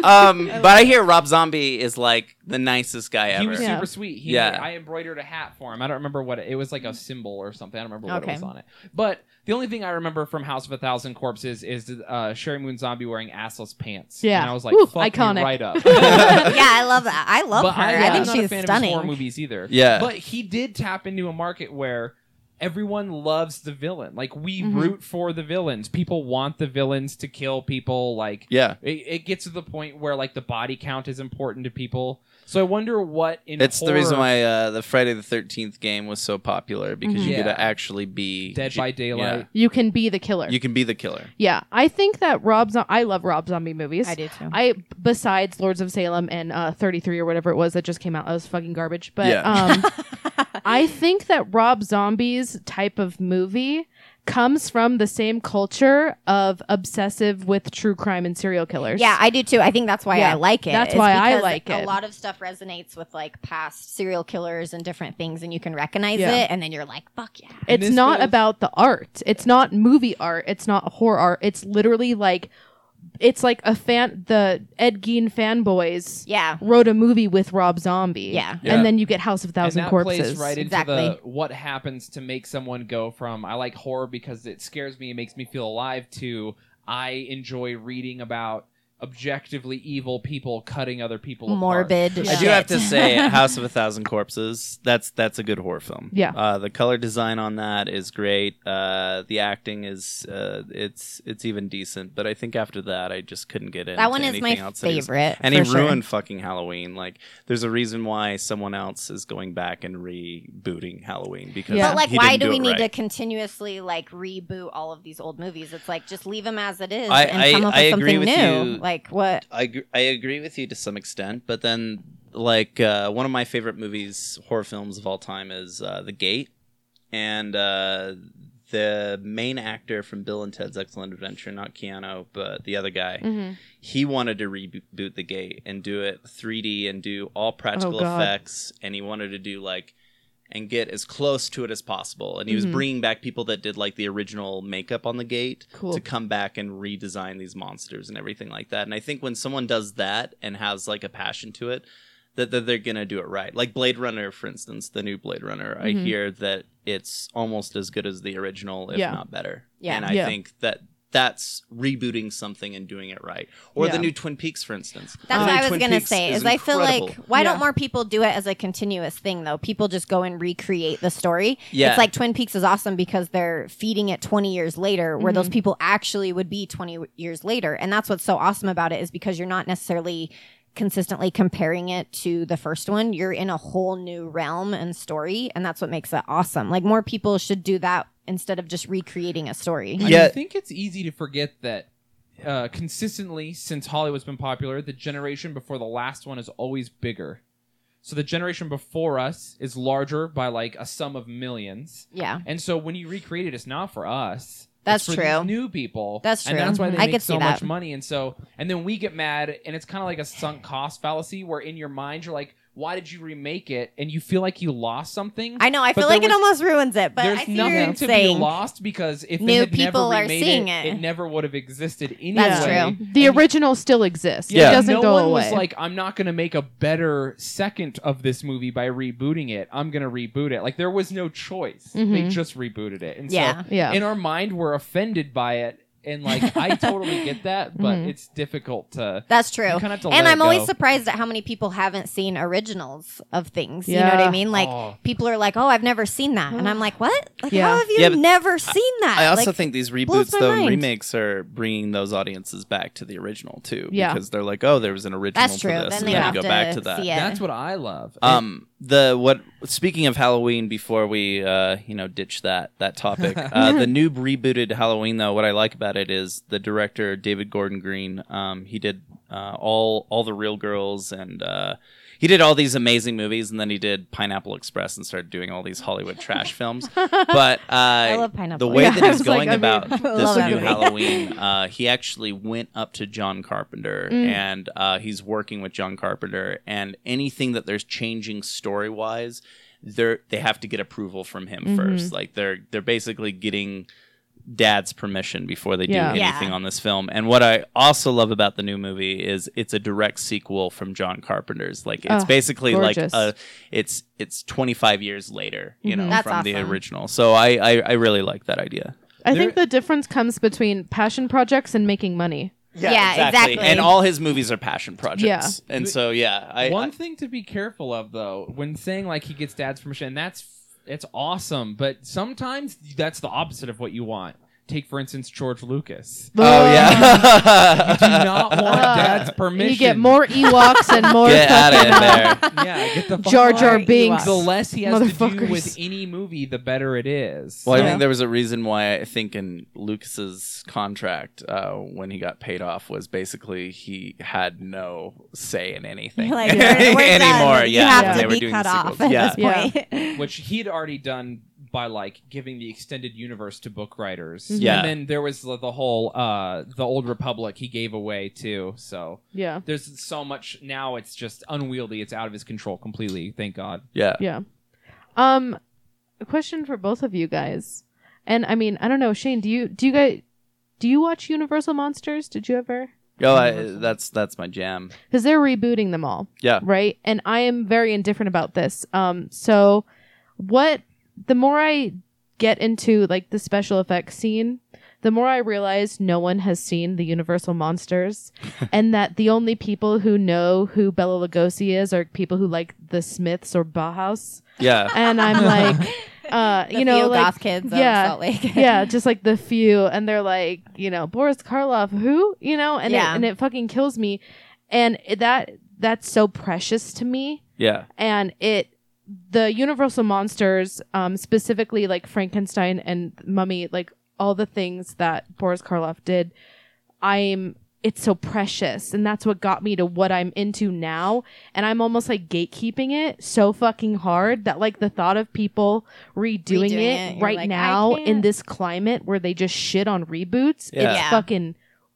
um, but I hear Rob Zombie is like the nicest guy ever. He was Yeah. super sweet. He, Yeah. I embroidered a hat for him. I don't remember what it, it was like a symbol or something. I don't remember what Okay. it was on it. But the only thing I remember from House of a Thousand Corpses is uh, Sheri Moon Zombie wearing assless pants. Yeah. and I was like, Woo, fuck me iconic. right up. yeah, I love that. I love but her. I, I, I'm think not a she's fan of his horror stunning. movies either. Yeah. but he did tap into a market where everyone loves the villain. Like we Mhm. root for the villains. People want the villains to kill people. Like yeah. it, it gets to the point where like the body count is important to people. So I wonder what in It's the reason why uh, the Friday the Thirteenth game was so popular because Mhm. you get to actually be Dead by Daylight. you can be the killer. You can be the killer. yeah, I think that Rob. Zo- I love Rob Zombie movies. I do too. I besides Lords of Salem and uh, 33 or whatever it was that just came out. That was fucking garbage. But Yeah. um, I think that Rob Zombie's type of movie comes from the same culture of obsessive with true crime and serial killers. Yeah, I do too. I think that's why Yeah, I like it. that's why I because like A it. lot of stuff resonates with like past serial killers and different things, and you can recognize Yeah. it, and then you're like, "Fuck yeah!" it's not goes- about the art. It's not movie art. It's not horror art. It's literally like it's like a fan the Ed Gein fanboys Yeah, wrote a movie with Rob Zombie. Yeah. Yeah. And then you get House of and Thousand that Corpses. plays right into Exactly. the what happens to make someone go from I like horror because it scares me, it makes me feel alive to I enjoy reading about objectively evil people cutting other people apart. morbid. Yeah. I do have to say, House of a Thousand Corpses. That's that's a good horror film. Yeah. Uh, the color design on that is great. Uh, the acting is uh, it's it's even decent. But I think after that, I just couldn't get into that one is my anything else that he was- favorite. And he for sure. ruined fucking Halloween. Like, there's a reason why someone else is going back and rebooting Halloween because Yeah. But like, why didn't do we it need to continuously like reboot all of these old movies? It's like just leave them as it is I- and I- come up I with agree something with new. you. Like what? I I agree with you to some extent, but then like uh, one of my favorite movies, horror films of all time, is uh, The Gate, and uh, the main actor from Bill and Ted's Excellent Adventure, not Keanu, but the other guy, Mhm. he wanted to reboot The Gate and do it 3D and do all practical Oh, effects, and he wanted to do like and get as close to it as possible. And he was Mhm. bringing back people that did like the original makeup on the gate Cool. to come back and redesign these monsters and everything like that. And I think when someone does that and has like a passion to it, that, that they're gonna do it right. Like Blade Runner, for instance, the new Blade Runner. I Mhm. hear that it's almost as good as the original, if Yeah. not better. Yeah. and I Yeah. think that that's rebooting something and doing it right. Or Yeah. the new Twin Peaks, for instance. That's The what I was Twin gonna Peaks say. Is, is I feel like why Yeah. don't more people do it as a continuous thing though? People just go and recreate the story. Yeah. It's like Twin Peaks is awesome because they're feeding it 20 years later, where those mm-hmm. people actually would be 20 years later, and that's what's so awesome about it is because you're not necessarily consistently comparing it to the first one. You're in a whole new realm and story, and that's what makes it awesome. Like more people should do that instead of just recreating a story. Yeah. I think it's easy to forget that uh, consistently since Hollywood's been popular, the generation before the last one is always bigger. So the generation before us is larger by like a sum of millions. Yeah. And so when you recreate it, it's not for us. That's it's for true. these new people. That's And true. that's why they I make could so see much money. And so, and then we get mad, and it's kind of like a sunk cost fallacy, where in your mind you're like, "Why did you remake it?" And you feel like you lost something. I know. I feel there like it almost ruins it, but There's see nothing to saying. be lost because if New they people never are seeing it, it. it never would have existed anyway. That's true. The And- original still exists. Yeah. It doesn't no go one away. was like, I'm not going to make a better second of this movie by rebooting it. I'm going to reboot it. Like there was no choice. They Mhm. just rebooted it. And Yeah. so Yeah. in our mind, we're offended by it. And like I totally get that, but Mhm. it's difficult to. That's true. Kinda to And I'm always surprised at how many people haven't seen originals of things. You know what I mean? Like Oh. people are like, "Oh, I've never seen that," and I'm like, "What? Like, Yeah. how have you Yeah, but never seen that?" I also Like, think these reboots, my though, and mind. remakes are bringing those audiences back to the original too. Yeah. because they're like, oh, there was an original that's to true. this, Then and they then have you go to back to that. see it. That's what I love. Um, the what? Speaking of Halloween, before we uh, you know ditch that that topic, uh, the new rebooted Halloween though, what I like about it is the director David Gordon Green. Um, he did uh, all all the Real Girls and. Uh, he did all these amazing movies, and then he did Pineapple Express and started doing all these Hollywood trash films. But uh, I love Pineapple. the way Yeah, that he's was like, going I mean, about this new. Halloween, uh, he actually went up to John Carpenter Mm. and uh, he's working with John Carpenter. And anything that there's changing story wise, they're they have to get approval from him Mhm. first. Like they're they're basically getting dad's permission before they do anything Yeah. on this film. And what I also love about the new movie is it's a direct sequel from John Carpenter's. Like it's Oh, basically gorgeous. like a it's it's 25 years later, you Mhm. know, That's from the original. So I, I I really like that idea. I There- think the difference comes between passion projects and making money. Yeah, exactly. And all his movies are passion projects. Yeah. And so yeah, I, One I thing to be careful of, though, when saying like he gets dad's permission, that's it's awesome. But sometimes that's the opposite of what you want. Take for instance George Lucas. Oh yeah. You do not want Uh, dad's permission. You get more Ewoks and more Get out of there. Yeah, get the fuck Jar. Jar More Binks. The less he has to do Motherfuckers. with any movie, the better it is. Well, I Yeah. think there was a reason why I think in Lucas's contract, uh, when he got paid off, was basically he had no say in anything Like, we're- we're done. anymore. You Yeah, have when to they were be doing cut the off sequels. at Yeah, this Yeah. point. which he'd already done by like giving the extended universe to book writers. Yeah. And then there was the, the whole uh the old republic he gave away too. So Yeah. there's so much now it's just unwieldy. It's out of his control completely. Thank God. yeah. Yeah. Um, a question for both of you guys, and I mean, I don't know, Shane. Do you do you guys do you watch Universal Monsters? Did you ever? Oh, I, that's that's my jam. Because they're rebooting them all. Yeah. right? And I am very indifferent about this. Um, so what the more I get into like the special effects scene, the more I realize no one has seen the Universal monsters, and that the only people who know who Bela Lugosi is are people who like the Smiths or Bauhaus. Yeah. And I'm like, uh, The you know, few like goth kids yeah, Salt Lake. yeah, just like the few, and they're like, you know, Boris Karloff, who, you know, and Yeah. it, and it fucking kills me, and it- that that's so precious to me, Yeah. and it the Universal monsters, um, specifically like Frankenstein and Mummy, like all the things that Boris Karloff did, I'm. It's so precious, and that's what got me to what I'm into now. And I'm almost like gatekeeping it so fucking hard that like the thought of people redoing, Redoing it, it, right like, now in this climate where they just shit on reboots, Yeah. it's Yeah. fucking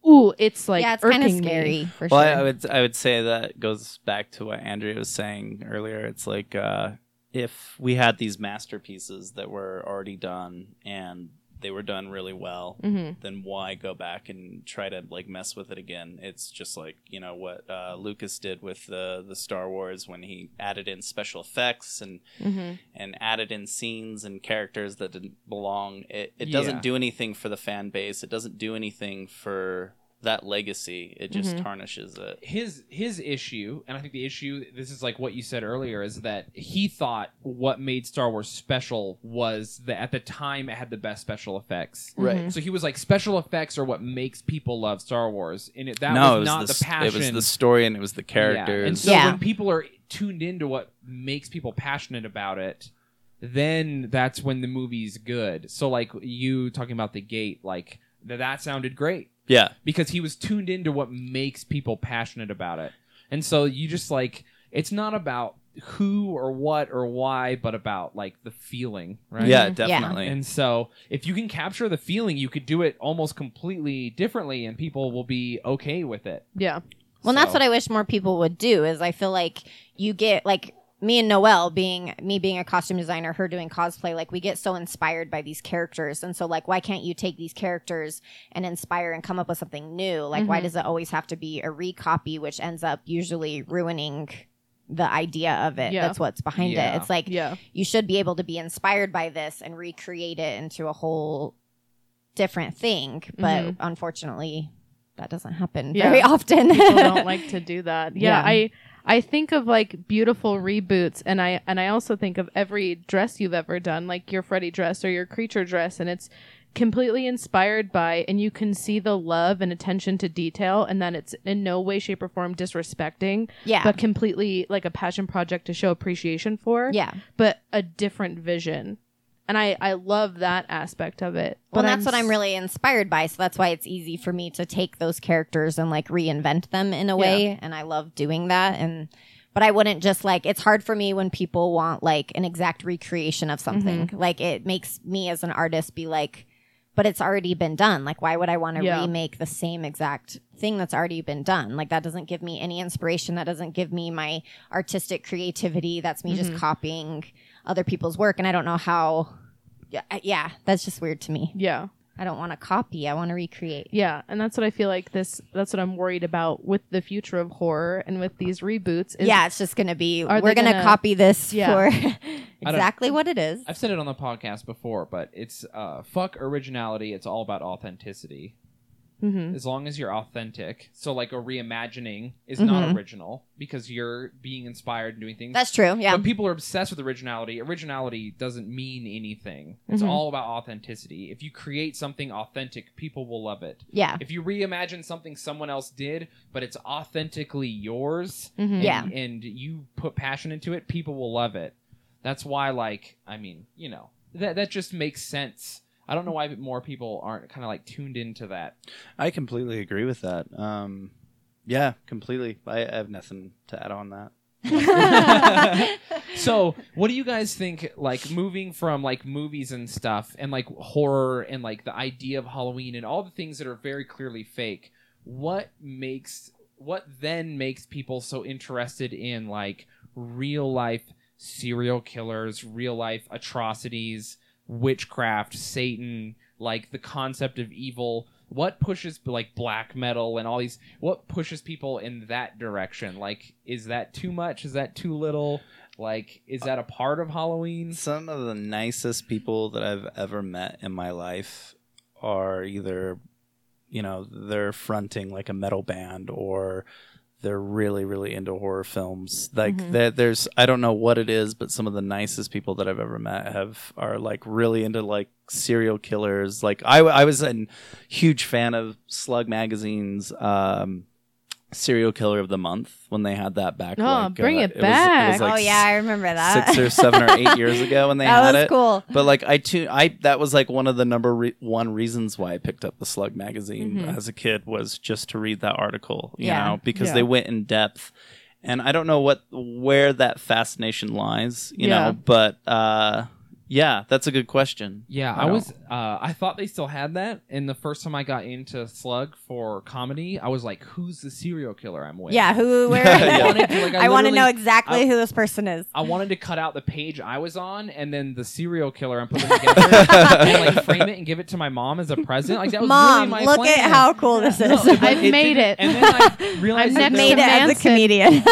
ooh, it's like yeah, it's kind of irking me. scary for Well, sure. I, I would I would say that goes back to what Andrea was saying earlier. It's like uh, if we had these masterpieces that were already done and they were done really well, Mhm. then why go back and try to like mess with it again? It's just like you know what uh, Lucas did with the the Star Wars when he added in special effects and Mhm. and added in scenes and characters that didn't belong. It it Yeah. doesn't do anything for the fan base. It doesn't do anything for that legacy. It just Mhm. tarnishes it. his his issue, and I think the issue this is like what you said earlier, is that he thought what made Star Wars special was that at the time it had the best special effects. Right. So he was like, special effects are what makes people love star wars and it, that no, was it not the, the, passion. It was the story and it was the characters. Yeah. And so Yeah. when people are tuned into what makes people passionate about it, then that's when the movie's good. So like you talking about the gate, like th- that sounded great yeah. because he was tuned into what makes people passionate about it. And so you just like it's not about who or what or why, but about like the feeling, right? Yeah, definitely. And so if you can capture the feeling, you could do it almost completely differently and people will be okay with it. Yeah. Well, and that's what I wish more people would do. Is I feel like you get like me and Noelle being me being a costume designer, her doing cosplay. Like we get so inspired by these characters, and so like why can't you take these characters and inspire and come up with something new? Like why Mhm. does it always have to be a recopy, which ends up usually ruining the idea of it? Yeah. That's what's behind Yeah. it. It's like Yeah. you should be able to be inspired by this and recreate it into a whole different thing. But Mhm. unfortunately, that doesn't happen Yeah. very often. People don't like to do that. Yeah, Yeah. I I think of like beautiful reboots and I and I also think of every dress you've ever done, like your Freddy dress or your creature dress and it's completely inspired by and you can see the love and attention to detail and that it's in no way shape or form disrespecting yeah. but completely like a passion project to show appreciation for yeah. but a different vision and i i love that aspect of it Well, But that's what I'm really inspired by. So that's why it's easy for me to take those characters and like reinvent them in a way. And I love doing that. And, but I wouldn't just like, it's hard for me when people want like an exact recreation of something. Mm-hmm. Like it makes me as an artist be like, but it's already been done. Like, why would I want to Yeah. remake the same exact thing that's already been done? Like, that doesn't give me any inspiration. That doesn't give me my artistic creativity. That's me Mm-hmm. just copying other people's work. And I don't know how. Yeah, yeah, that's just weird to me. yeah I don't want to copy. I want to recreate. Yeah, and that's what I feel like this that's what I'm worried about with the future of horror and with these reboots is yeah, it's just going to be, Are we're going to gonna- copy this Yeah. for exactly what it is. I've said it on the podcast before, but it's uh, fuck originality. It's all about authenticity. Mhm. As long as you're authentic, so like a reimagining is not Mhm. original because you're being inspired and doing things. That's true. Yeah. But people are obsessed with originality. Originality doesn't mean anything. It's Mhm. all about authenticity. If you create something authentic, people will love it. yeah. If you reimagine something someone else did, but it's authentically yours, Mhm. and, Yeah. and you put passion into it, people will love it. That's why, like, I mean, you know, that that just makes sense. I don't know why more people aren't kind of like tuned into that. I completely agree with that. Um, yeah, completely. I, I have nothing to add on that. so, what do you guys think? Like moving from like movies and stuff, and like horror, and like the idea of Halloween, and all the things that are very clearly fake. What makes what then makes people so interested in like real life serial killers, real life atrocities, witchcraft, Satan, like the concept of evil? What pushes like black metal and all these? What pushes people in that direction? Like, is that too much? Is that too little? Like, is that a part of Halloween? Some of the nicest people that I've ever met in my life are either, you know, they're fronting like a metal band or they're really, really into horror films. Like Mm-hmm. there- there's, I don't know what it is, but some of the nicest people that I've ever met have are like really into like serial killers. Like I, I was a huge fan of Slug magazine's um, serial killer of the month when they had that back. Oh, like, bring it was- back. oh, yeah. I remember that. six or seven or eight years ago when they that had was it. cool. But like I too, I that was like one of the number re- one reasons why I picked up the Slug magazine Mhm. as a kid was just to read that article, you Yeah. know, because Yeah. they went in depth. And I don't know what where that fascination lies, you Yeah. know, but uh Yeah, that's a good question. Yeah, I I, was. Uh, I thought they still had that, and the first time I got into Slug for comedy, I was like, "Who's the serial killer I'm with?" Yeah, who? Where? Yeah. I wanted to, like, I I want to know exactly I- who this person is. I wanted to cut out the page I was on, and then the serial killer, and put them together, and like frame it and give it to my mom as a present. Like that was Mom, really my look plan. at how cool this is. No, I've made it. and then I realized I've that made it as a comedian.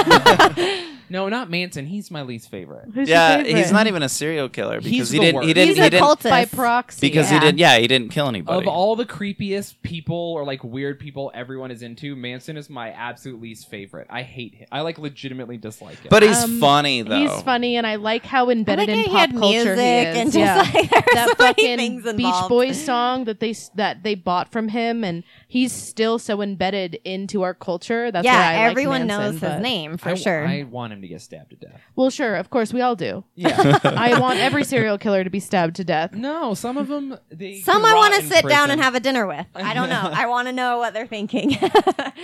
No, not Manson. He's my least favorite. Who's your Yeah, favorite? he's not even a serial killer because He's he the didn't. He worst. didn't. He's he a didn't cult- by proxy. because Yeah. he didn't. Yeah, he didn't kill anybody. Of all the creepiest people or like weird people everyone is into, Manson is my absolute least favorite. I hate him. I like legitimately dislike him. but he's Um, funny though. He's funny, and I like how embedded like in how pop culture music he is. and just yeah. like there's that so many fucking things Beach involved. Boys song that they s- that they bought from him, and he's still so embedded into our culture. That's why I yeah, like everyone Manson, knows his but- name for I, sure. I want him to get stabbed to death. Well, sure, of course, we all do. Yeah. I want every serial killer to be stabbed to death. no, some of them they Some I rot want to in sit down prison. and have a dinner with. I don't know. I want to know what they're thinking.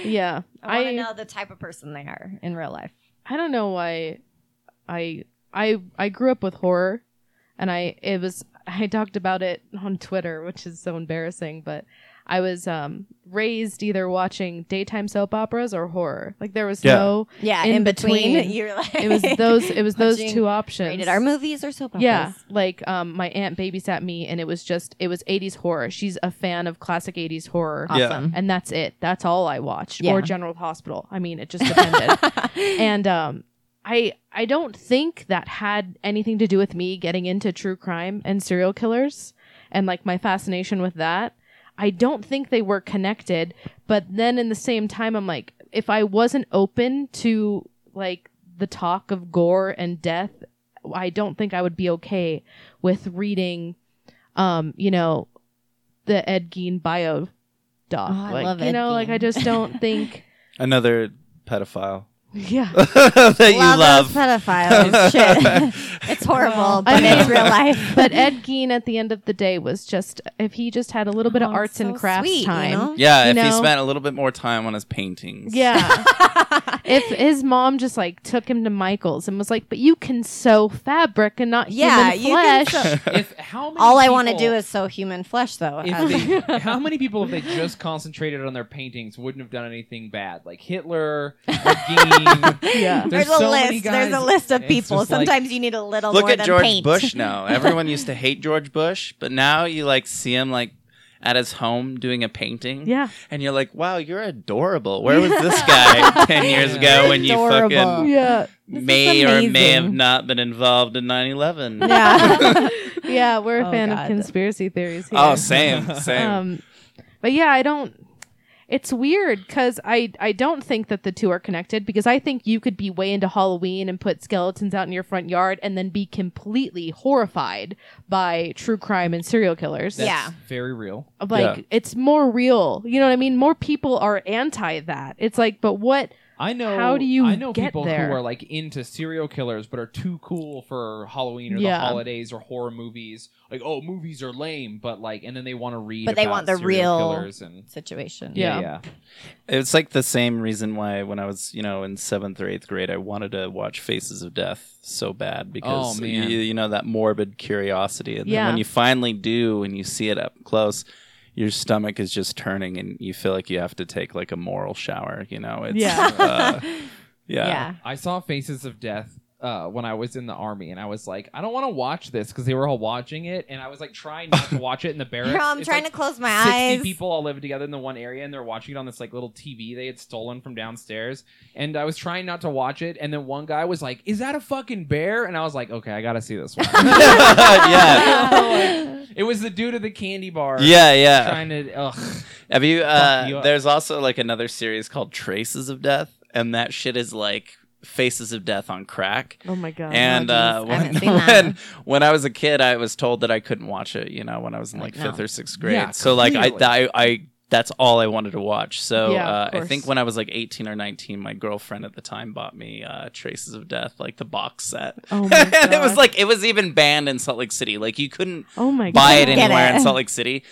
Yeah, I want to know the type of person they are in real life. I don't know why I I I grew up with horror and I it was I talked about it on Twitter, which is so embarrassing, but I was um raised either watching daytime soap operas or horror. Like there was Yeah. no Yeah, In in, between, between. you're like it was those it was those two options. rated R movies or soap operas. Yeah, like um, my aunt babysat me, and it was just it was '80s horror. She's a fan of classic '80s horror, Yeah. and that's it. That's all I watched. Yeah. Or General Hospital. I mean, it just depended. and um, I I don't think that had anything to do with me getting into true crime and serial killers, and like my fascination with that. I don't think they were connected. But then in the same time, I'm like, if I wasn't open to like the talk of gore and death, I don't think I would be okay with reading, um, you know, the Ed Gein bio doc. Oh, I like, love you Ed know, like I just don't think. Another pedophile yeah, that you love. those pedophiles. Shit, it's horrible, Well, but I mean- it's real life. but Ed Gein at the end of the day was just if he just had a little bit of Oh, arts and so crafts sweet, you time. know? yeah, you if he know? spent a little bit more time on his paintings. Yeah. if his mom just like took him to Michael's and was like, "But you can sew fabric and not Yeah, human you can flesh." sew- If how many All I want to people- do is sew human flesh, though. If they, how many people, if they just concentrated on their paintings, wouldn't have done anything bad? Like Hitler, Gein. yeah. There's There's, a so many list. There's a list of people. just like- Sometimes you need a little Look more at than George paint. Bush now. Everyone used to hate George Bush, but now you like see him like at his home doing a painting. Yeah. And you're like, wow, you're adorable. Where was this guy 10 years ago when you fucking Yeah. This may or may have not been involved in 9 11? Yeah. Yeah, we're a Oh, fan of conspiracy theories here. Oh, same, same. Um, but yeah, I don't. It's weird because I I don't think that the two are connected because I think you could be way into Halloween and put skeletons out in your front yard and then be completely horrified by true crime and serial killers. That's Yeah. very real. Like Yeah. it's more real. You know what I mean? More people are anti that. It's like, but what? I know. How do you I know get people there? who are like into serial killers, but are too cool for Halloween or Yeah. the holidays or horror movies. Like, oh, movies are lame, but like, and then they want to read. But they about want the real- killers and Situation. Yeah. yeah. It's like the same reason why when I was, you know, in seventh or eighth grade, I wanted to watch Faces of Death so bad because Oh, man. You, you know that morbid curiosity, and Yeah. then when you finally do and you see it up close, your stomach is just turning, and you feel like you have to take like a moral shower. You know, it's Yeah. uh, yeah, Yeah. I saw Faces of Death uh, when I was in the army, and I was like, I don't want to watch this because they were all watching it, and I was like trying not to watch it in the barracks. Girl, I'm It's, trying like, to close my 60 eyes. people all living together in the one area and they're watching it on this like little TV they had stolen from downstairs and I was trying not to watch it and then one guy was like is that a fucking bear and I was like okay I gotta see this one yeah, it was the dude at the candy bar yeah, yeah. trying to ugh. Have you? Uh, you there's also like another series called Traces of Death, and that shit is like Faces of Death on crack. Oh my god. And uh, when, haven't seen that. when when I was a kid, I was told that I couldn't watch it. You know, when I was in like Like, no. fifth or sixth grade. Yeah, so like I, clearly. I I that's all I wanted to watch. So Yeah, uh, I think when I was like 18 or 19, my girlfriend at the time bought me uh, Traces of Death, like the box set. Oh my and it was like it was even banned in Salt Lake City. Like you couldn't oh my buy it god. Get anywhere it. in Salt Lake City.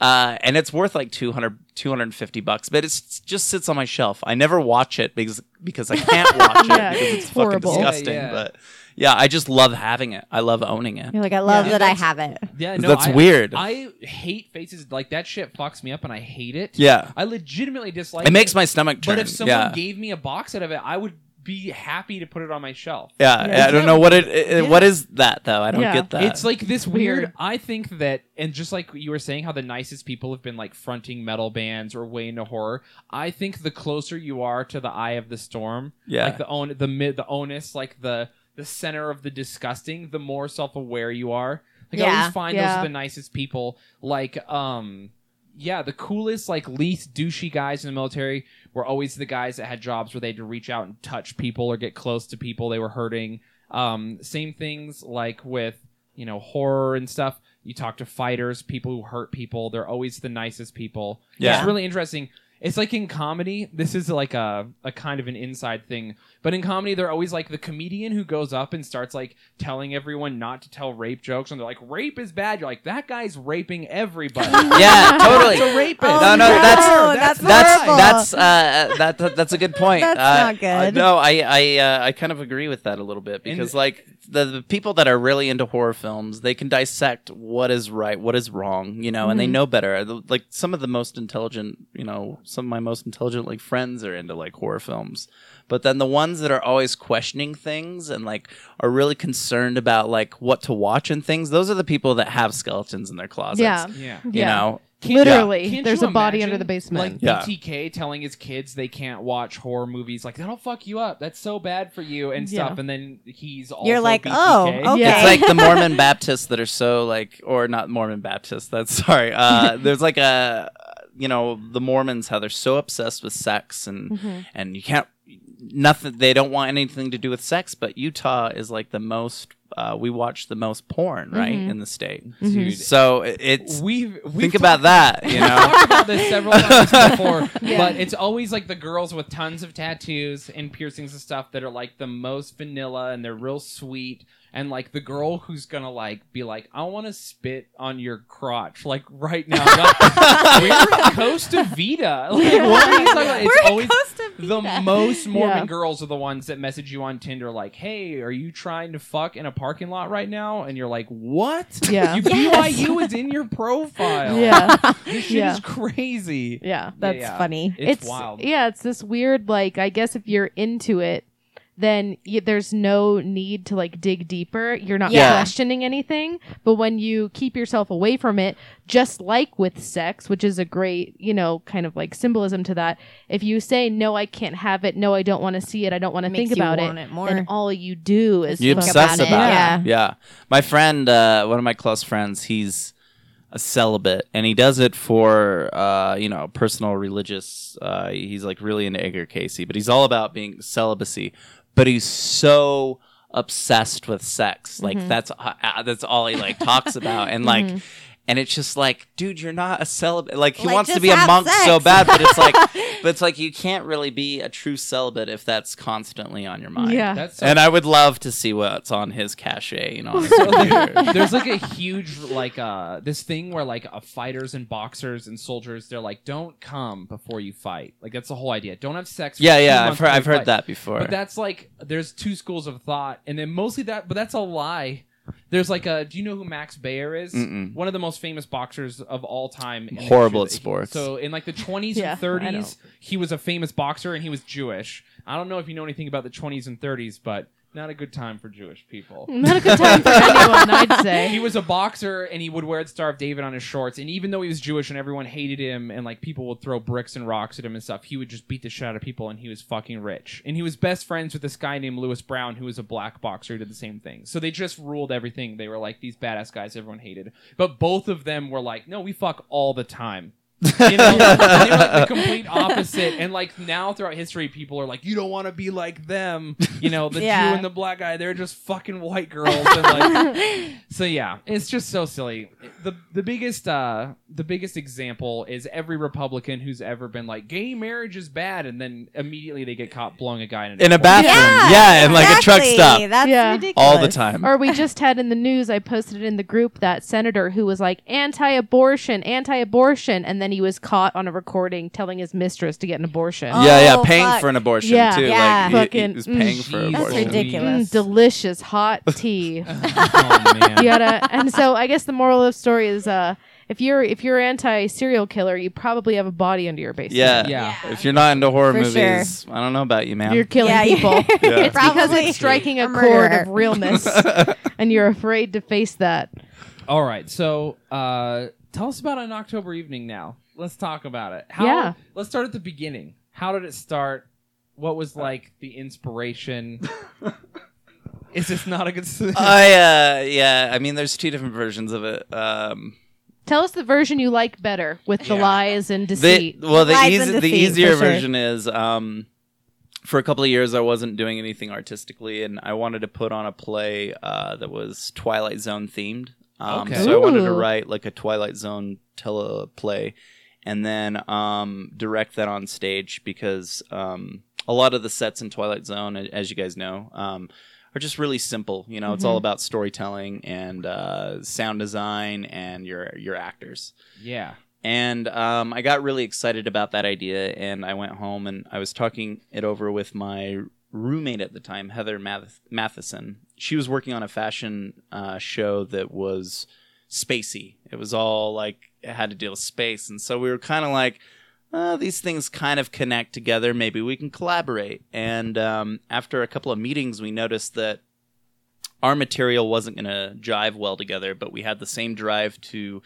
Uh, and it's worth like 200, 250 bucks, but it just sits on my shelf. I never watch it because because I can't watch it Yeah, because it's it's fucking horrible. Yeah, disgusting. yeah. But yeah, I just love having it. I love owning it. You're like, I love Yeah, that I have it. Yeah, That's I- weird. I hate faces like that. Shit fucks me up, and I hate it. Yeah. I legitimately dislike. It it. makes my stomach turn. But if someone yeah. gave me a box out of it, I would be happy to put it on my shelf. yeah, Yeah. I don't know what it, it- Yeah. What is that though? I don't Yeah. get that. It's like this weird. weird. I think that, and just like you were saying, how the nicest people have been like fronting metal bands or way into horror. I think the closer you are to the eye of the storm, Yeah. like the on the mid, the onus, like the the center of the disgusting, the more self aware you are. Like I always find those are the nicest people. Like um. Yeah, the coolest, like least douchey guys in the military were always the guys that had jobs where they had to reach out and touch people or get close to people they were hurting. Um, same things like with you know horror and stuff. You talk to fighters, people who hurt people. They're always the nicest people. Yeah. it's really interesting. It's like in comedy. This is like a, a kind of an inside thing. But in comedy, they're always like the comedian who goes up and starts like telling everyone not to tell rape jokes, and they're like, "Rape is bad." You're like, "That guy's raping everybody." yeah, totally. It's a rapist. Oh, no, no, no, that's that's that's horrible. that's uh, that, that that's a good point. That's uh, not good. uh, no, I I uh, I kind of agree with that a little bit because like the, the people that are really into horror films, they can dissect what is right, what is wrong, you know, and they know better. Like some of the most intelligent, you know, some of my most intelligent like friends are into like horror films. But then the ones that are always questioning things and like are really concerned about like what to watch and things, those are the people that have skeletons in their closets. Yeah. yeah. You Yeah. know, Can't- Literally, Can't there's a body under the basement. Like Yeah. BTK telling his kids they can't watch horror movies. Like that'll fuck you up. That's so bad for you and Yeah. stuff. And then he's also You're like, BTK. oh, okay. Yeah. It's like the Mormon Baptists that are so like, or not Mormon Baptists. That's sorry. Uh, there's like a, you know, the Mormons how they're so obsessed with sex and Mm-hmm. and you can't nothing. They don't want anything to do with sex. But Utah is like the most. Uh, we watch the most porn right Mm-hmm. in the state. Dude, So it- it's We've, we've think talked- about that. You know. talked about this several times before, Yeah. but it's always like the girls with tons of tattoos and piercings and stuff that are like the most vanilla and they're real sweet. And like the girl who's gonna like be like, I want to spit on your crotch, like right now. Like, We're in Costa Vida. Like, what are you talking about? It's We're in always Costa the most Mormon Yeah. girls are the ones that message you on Tinder, like, "Hey, are you trying to fuck in a parking lot right now?" And you're like, "What? Yeah. you, BYU is in your profile. yeah. This shit Yeah. is crazy. Yeah. That's funny. It's, wild. Yeah, it's this weird like I guess if you're into it, then y- there's no need to like dig deeper. You're not Yeah. questioning anything. But when you keep yourself away from it, just like with sex, which is a great, you know, kind of like symbolism to that. If you say no, I can't have it. No, I don't want to see it. I don't want to Makes think you about want it. it more. Then all you do is You Think obsess about about, it. it. Yeah. Yeah. My friend, uh, one of my close friends, he's a celibate and he does it for, uh, you know, personal religious. Uh, he's like really into Edgar Cayce, but he's all about being celibacy. But he's so obsessed with sex. Like mm-hmm. that's uh, uh, that's all he like talks about, and like. Mm-hmm. And it's just like, dude, you're not a celibate. Like he Like, wants to be a have monk so bad, but it's like, but it's like you can't really be a true celibate if that's constantly on your mind. Yeah. That's so And I would love to see what's on his cachet, you know. So computer. there- there's like a huge like uh this thing where like uh, fighters and boxers and soldiers they're like don't come before you fight like that's the whole idea don't have sex for yeah, yeah, I've heard, I've heard fight. that before. but that's like there's two schools of thought and then mostly that but that's a lie there's like a do you know who Max Baer is Mm-mm. one of the most famous boxers of all time in Horrible at sports. so in like the 20s Yeah, and 30s he was a famous boxer and he was Jewish I don't know if you know anything about the 20s and 30s but not a good time for Jewish people not a good time for anyone, I'd say. he was a boxer and he would wear the Star of David on his shorts. And even though he was Jewish and everyone hated him and like people would throw bricks and rocks at him and stuff, he would just beat the shit out of people and he was fucking rich. And he was best friends with this guy named Lewis Brown who was a black boxer who did the same thing. So they just ruled everything. They were like these badass guys everyone hated. But both of them were like, no, we fuck all the time. You know, they were like the complete opposite. And like now throughout history, people are like, you don't want to be like them. You know, the Yeah. Jew and the black guy, they're just fucking white girls. And like, so yeah, it's just so silly. the the biggest uh the biggest example is every Republican who's ever been like gay marriage is bad, and then immediately they get caught blowing a guy in, In a bathroom, yeah, and like a truck stop That's Yeah. ridiculous. all the time. Or we just had in the news, I posted it in the group that senator who was like anti abortion, anti abortion, and then he was caught on a recording telling his mistress to get an abortion. Oh, yeah, yeah, paying fuck. for an abortion Yeah. too. Yeah. Like he- he, Fucking- was mm. paying for Jeez. That's abortion. ridiculous. Mm, delicious hot tea. oh man. you gotta, and so I guess the moral of the story is, uh, if you're if you're anti serial killer, you probably have a body under your basement. Yeah. Yeah. If you're not into horror For movies, I don't know about you, man. You're killing Yeah, you- people. Yeah. It's because Probably it's striking a, a chord murderer. of realness, and you're afraid to face that. All right, so uh, tell us about an October evening now. Let's talk about it. How, Yeah. Let's start at the beginning. How did it start? What was like the inspiration? Is this not a good? I uh yeah, I mean there's two different versions of it. Um Tell us the version you like better, with the Yeah. lies and the, deceit. well the Lies easy, and the easier sure. version is um for a couple of years I wasn't doing anything artistically and I wanted to put on a play uh that was Twilight Zone themed. Um Okay. so I wanted to write like a Twilight Zone teleplay and then um direct that on stage because um a lot of the sets in Twilight Zone as you guys know um are just really simple. You know, it's all about storytelling and uh, sound design and your your actors. yeah. And um, I got really excited about that idea, and I went home and I was talking it over with my roommate at the time, Heather Math- Matheson. She was working on a fashion uh, show that was spacey. It was all like it had to deal with space, and so we were kind of like, uh, these things kind of connect together. Maybe we can collaborate. And um, after a couple of meetings, we noticed that our material wasn't going to jive well together, but we had the same drive to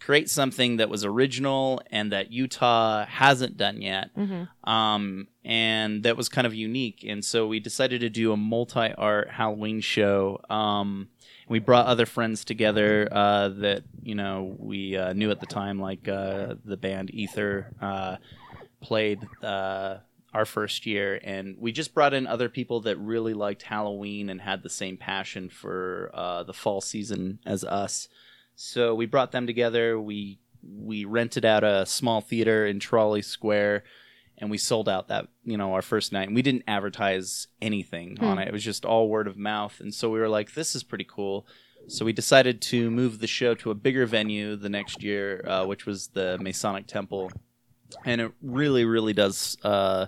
create something that was original and that Utah hasn't done yet, Mm-hmm. um, and that was kind of unique. And so we decided to do a multi art Halloween show. Um, we brought other friends together uh, that you know we uh, knew at the time, like uh, the band Ether uh, played uh, our first year, and we just brought in other people that really liked Halloween and had the same passion for uh, the fall season as us. So we brought them together. We we rented out a small theater in Trolley Square, and we sold out that you know our first night. And we didn't advertise anything on Hmm. it. It was just all word of mouth. And so we were like, this is pretty cool. So we decided to move the show to a bigger venue the next year, uh, which was the Masonic Temple, and it really, really does uh,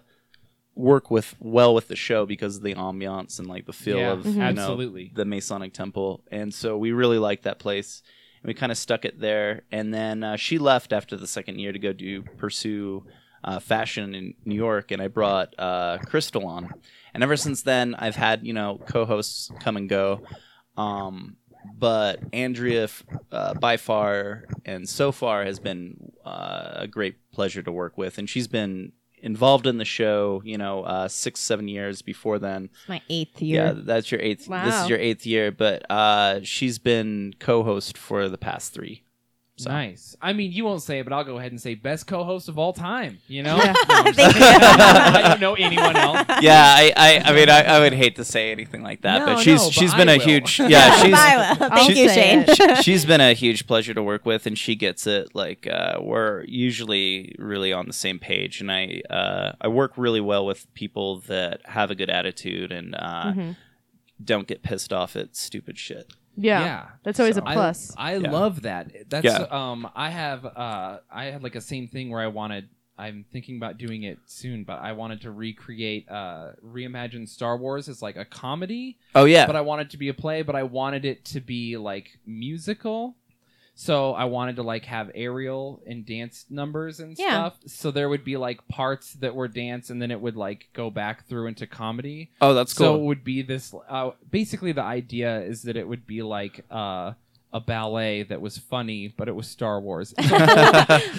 work with well with the show because of the ambiance and like the feel Yeah, of Mhm. you know, absolutely. the Masonic Temple, and so we really liked that place. And we kind of stuck it there, and then uh, she left after the second year to go do pursue uh, fashion in New York, and I brought uh, Crystal on, and ever since then I've had you know co-hosts come and go, um, but Andrea uh, by far and so far has been uh, a great pleasure to work with, and she's been involved in the show, you know, uh, six seven years before then. It's my eighth year. Yeah, that's your eighth. Wow. This is your eighth year, but uh, she's been co-host for the past three. So. Nice. I mean, you won't say it, but I'll go ahead and say best co-host of all time. You know, Yeah. No, I'm just you. I don't know anyone else. Yeah, I, I, I mean, I, I would hate to say anything like that, No, but she's no, but she's I been a will. huge Yeah, yeah she's I will. Thank I'll you, Shane. she- she's been a huge pleasure to work with, and she gets it. Like uh, we're usually really on the same page, and I uh, I work really well with people that have a good attitude and uh, Mhm. don't get pissed off at stupid shit. Yeah. Yeah. That's always So- a plus. I, I Yeah. love that. That's Yeah. um I have uh I had like a same thing where I wanted I'm thinking about doing it soon, but I wanted to recreate uh reimagine Star Wars as like a comedy, Oh yeah, but I wanted it to be a play, but I wanted it to be like musical. So I wanted to like have aerial and dance numbers and Yeah. stuff. So there would be like parts that were dance and then it would like go back through into comedy. oh that's cool. So cool. it would be this. Uh, basically, the idea is that it would be like uh, a ballet that was funny, but it was Star Wars. It's a whole-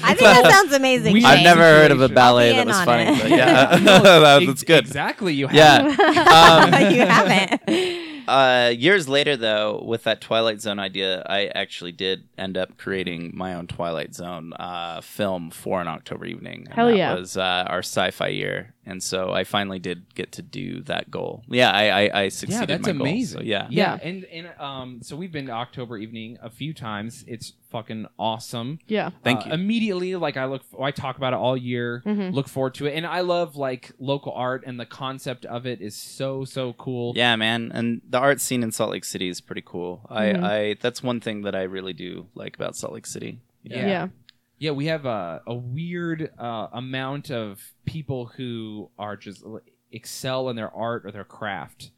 I think that sounds amazing. We- I've Shane. never heard of a situation. ballet I'll be that in was on funny, it. but yeah, No, that- ex- that's good. Exactly. You have Yeah. Um, you haven't. Uh, years later, though, with that Twilight Zone idea, I actually did end up creating my own Twilight Zone uh, film for an October evening. And Hell that yeah. was uh, our sci-fi year, and so I finally did get to do that goal. Yeah, I I, I succeeded. yeah, that's my goal, amazing. so yeah. yeah, and and um, so we've been to October evening a few times. It's fucking awesome. Yeah. Thank Uh, you. Immediately, like I look, I talk about it all year. Mhm. Look forward to it, and I love like local art, and the concept of it is so so cool. Yeah, man, and the art scene in Salt Lake City is pretty cool. Mhm. I, I that's one thing that I really do like about Salt Lake City. Yeah. Yeah. Yeah, we have a, a weird uh, amount of people who are just excel in their art or their craft.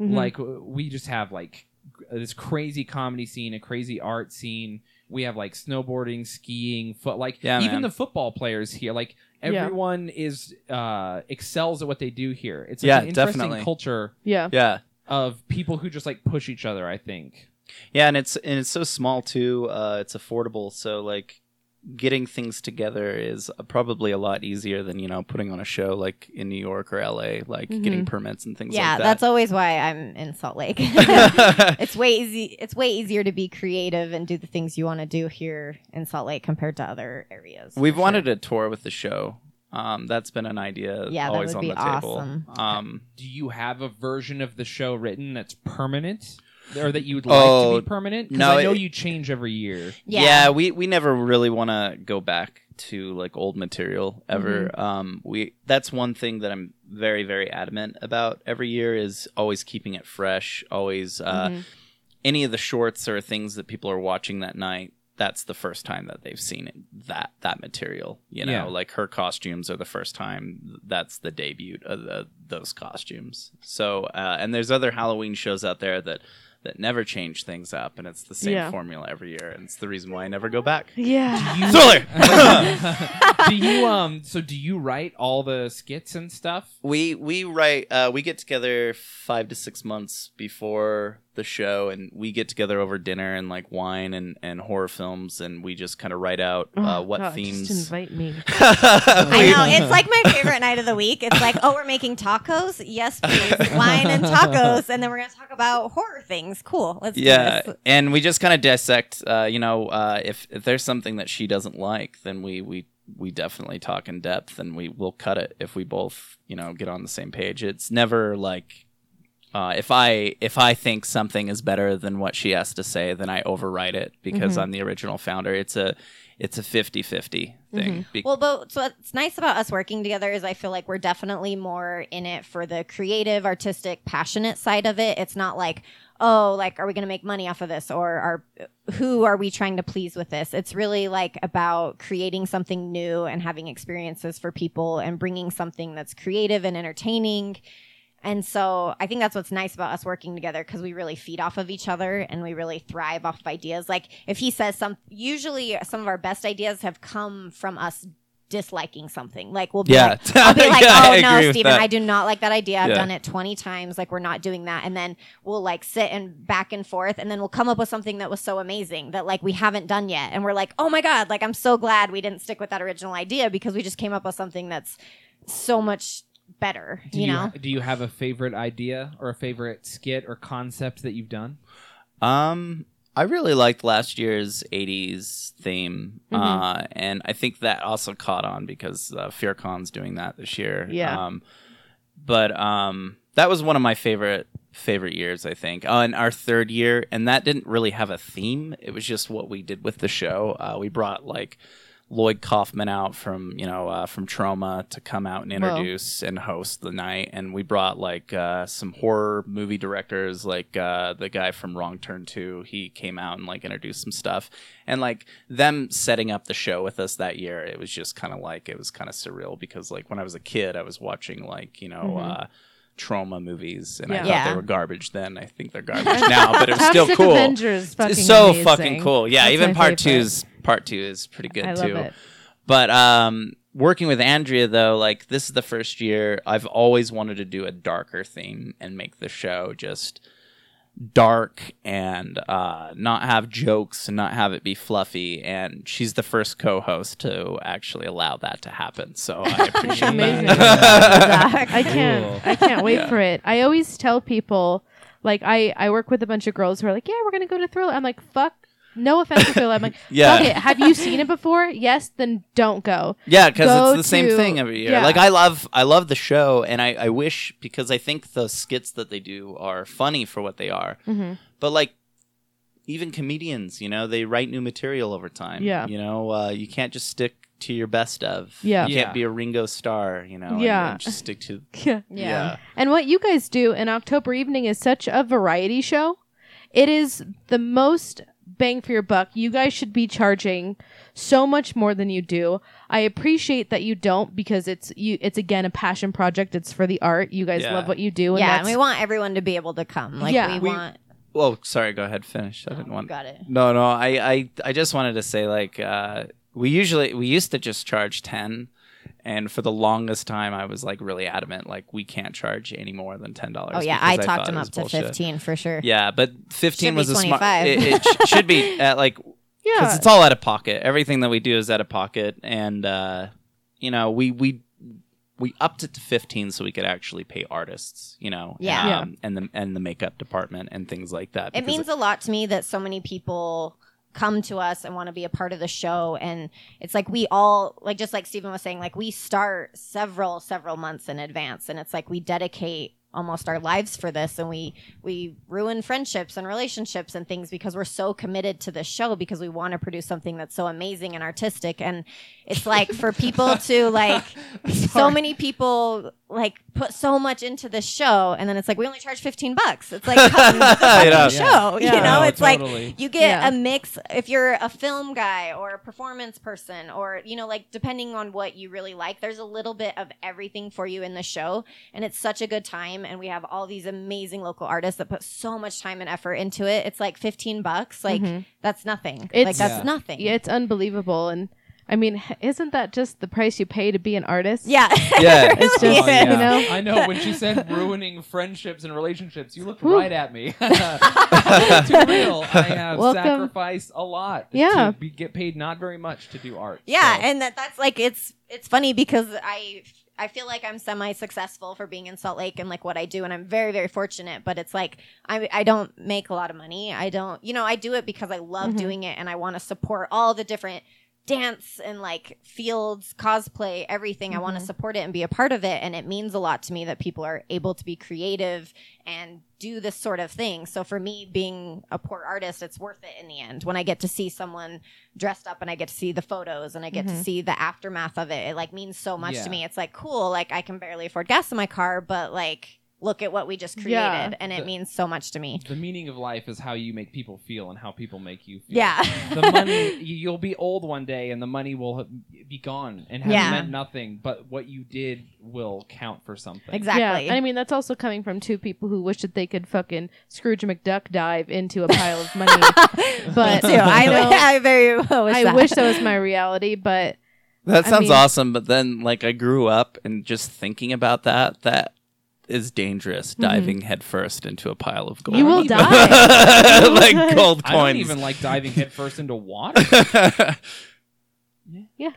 Mhm. Like we just have like this crazy comedy scene, a crazy art scene. We have like snowboarding, skiing, foot like Yeah, even man. the football players here. Like Yeah. everyone is uh, excels at what they do here. It's like Yeah, an interesting definitely. culture yeah. Yeah. of people who just like push each other. I think. Yeah, and it's and it's so small too. Uh, it's affordable, so like getting things together is probably a lot easier than you know putting on a show like in New York or LA, like getting permits and things yeah, like that's always why I'm in Salt Lake. it's way easy. It's way easier to be creative and do the things you want to do here in Salt Lake compared to other areas. We've for sure. wanted a tour with the show. Um, that's been an idea Yeah, that always would on be the table. awesome. Um, Do you have a version of the show written that's permanent? Or that you would like Oh, to be permanent? Because no, I know it- you change every year. yeah. Yeah. we we never really want to go back to like old material ever. Mm-hmm. Um, we that's one thing that I'm very very adamant about every year is always keeping it fresh. Always uh, Mm-hmm. any of the shorts or things that people are watching that night. That's the first time that they've seen it, that that material. You know, Yeah. like her costumes are the first time. That's the debut of the, those costumes. So, uh, and there's other Halloween shows out there that that never change things up, and it's the same Yeah. formula every year, and it's the reason why I never go back. Yeah. Thriller. do you um so do you write all the skits and stuff? we we write. Uh, we get together five to six months before the show, and we get together over dinner and like wine and and horror films, and we just kind of write out uh, Oh, what God, themes. Just invite me. I know it's like my favorite night of the week. It's like, oh, we're making tacos. Yes, please, wine and tacos, and then we're gonna talk about horror things. Cool. Let's do yeah, this. and we just kind of dissect. Uh, you know, uh, if if there's something that she doesn't like, then we we we definitely talk in depth, and we will cut it if we both you know get on the same page. It's never like. Uh, if I if I think something is better than what she has to say, then I overwrite it because I'm the original founder. It's a it's a 50-50 thing. Be- Well, but so what's nice about us working together is I feel like we're definitely more in it for the creative, artistic, passionate side of it. It's not like, oh, like, are we going to make money off of this, or are who are we trying to please with this? It's really like about creating something new and having experiences for people and bringing something that's creative and entertaining. And so I think that's what's nice about us working together because we really feed off of each other and we really thrive off of ideas. Like if he says some, usually some of our best ideas have come from us disliking something. Like we'll be Yeah. like, I'll be like, Yeah, oh no, Steven. I do not like that idea. I've Yeah. done it 20 times. Like we're not doing that. And then we'll like sit and back and forth and then we'll come up with something that was so amazing that like we haven't done yet. And we're like, oh my God, like I'm so glad we didn't stick with that original idea because we just came up with something that's so much better, Do you know? do you have a favorite idea or a favorite skit or concept that you've done? Um, I really liked last year's '80s theme, Mm-hmm. uh, and I think that also caught on because uh, FearCon's doing that this year. Yeah. Um, but um, that was one of my favorite favorite years. I think. Uh, in our third year, and that didn't really have a theme. It was just what we did with the show. Uh, we brought like. Lloyd Kaufman out from you know uh, from Troma to come out and Whoa. introduce and host the night, and we brought like uh, some horror movie directors, like uh, the guy from Wrong Turn Two. He came out and like introduced some stuff, and like them setting up the show with us that year. It was just kind of like it was kind of surreal because like when I was a kid, I was watching like you know. Uh, Troma movies, and I Yeah. thought Yeah. they were garbage then. I think they're garbage now, but it was still Toxic cool. Avengers, fucking it's so amazing. fucking cool. Yeah, That's even my part favorite. two's part two is pretty good I love too. it. But um, working with Andrea though, like this is the first year I've always wanted to do a darker theme and make the show just dark and uh, not have jokes and not have it be fluffy. And she's the first co-host to actually allow that to happen. So I appreciate Amazing. that. I can't. I can't wait for it. I always tell people, Like I I work with a bunch of girls who are like, yeah, we're gonna go to Thriller. I'm like, fuck. No offense to Thriller. I'm like, Yeah. fuck it. Have you seen it before? Yes, then don't go. Yeah, because it's the same to- thing every year. yeah. Like I love, I love the show, and I, I wish because I think the skits that they do are funny for what they are. Mm-hmm. But like, even comedians, you know, they write new material over time. Yeah. you know, uh, you can't just stick to your best of. Yeah. you can't be a Ringo Starr. You know, and- Yeah. and just stick to. Yeah. Yeah. And what you guys do in October evening is such a variety show. It is the most bang for your buck. You guys should be charging so much more than you do. I appreciate that you don't because it's you it's again a passion project. It's for the art. You guys Yeah. love what you do and yeah, and that's we want everyone to be able to come. Like Yeah. we, We- want. Well, sorry. Go ahead. Finish. I didn't want. Got it. No, no. I, I, I just wanted to say like uh, we usually we used to just charge ten, and for the longest time I was like really adamant like we can't charge any more than ten dollars. Oh yeah, I talked him up to fifteen for sure. Yeah, but fifteen Should was be a smart. It, it sh- should be at like yeah, because it's all out of pocket. Everything that we do is out of pocket, and uh, you know we we we upped it to fifteen so we could actually pay artists. You know, Yeah. Yeah. um, and the and the makeup department and things like that. It because means a lot to me that so many people come to us and want to be a part of the show. And it's like we all like just like Stephen was saying like we start several several months in advance. And it's like we dedicate almost our lives for this. And we we ruin friendships and relationships and things because we're so committed to this show because we want to produce something that's so amazing and artistic. And it's like for people to like so many people like put so much into this show and then it's like we only charge 15 bucks it's like come to the fucking Yeah. show you know No, it's totally. like you get Yeah. a mix if you're a film guy or a performance person or you know like depending on what you really like there's a little bit of everything for you in the show and it's such a good time and we have all these amazing local artists that put so much time and effort into it it's like 15 bucks like Mhm. that's nothing like It's- that's Yeah. nothing Yeah, it's unbelievable and I mean, isn't that just the price you pay to be an artist? yeah Yeah. It's just, Oh, yeah. you know, I know when she said ruining friendships and relationships, you looked Whew. right at me. Too real. I have Welcome. sacrificed a lot Yeah. to be, get paid not very much to do art. Yeah, So- and that that's like it's it's funny because I I feel like I'm semi successful for being in Salt Lake and like what I do and I'm very very fortunate, but it's like I I don't make a lot of money. I don't, you know, I do it because I love Mhm. doing it and I want to support all the different dance and like fields, cosplay, everything. I want to support it and be a part of it and it means a lot to me that people are able to be creative and do this sort of thing. So for me being a poor artist, it's worth it in the end when I get to see someone dressed up and I get to see the photos and I get Mhm. to see the aftermath of it. It like means so much Yeah. to me. It's like cool, like I can barely afford gas in my car, but like look at what we just created Yeah. and it The- means so much to me. the meaning of life is how you make people feel and how people make you feel. Yeah. the money you'll be old one day and the money will be gone and have Yeah. meant nothing but what you did will count for something exactly. Yeah, and I mean that's also coming from two people who wish that they could fucking Scrooge McDuck dive into a pile of money. but Me too. I, know, I very well wish I that. wish that was my reality, but That I sounds mean- awesome, but then like I grew up and just thinking about that, that is dangerous. Diving headfirst into a pile of gold. Mm-hmm. you will even- die. like gold I don't coins. even like diving headfirst into water. yeah.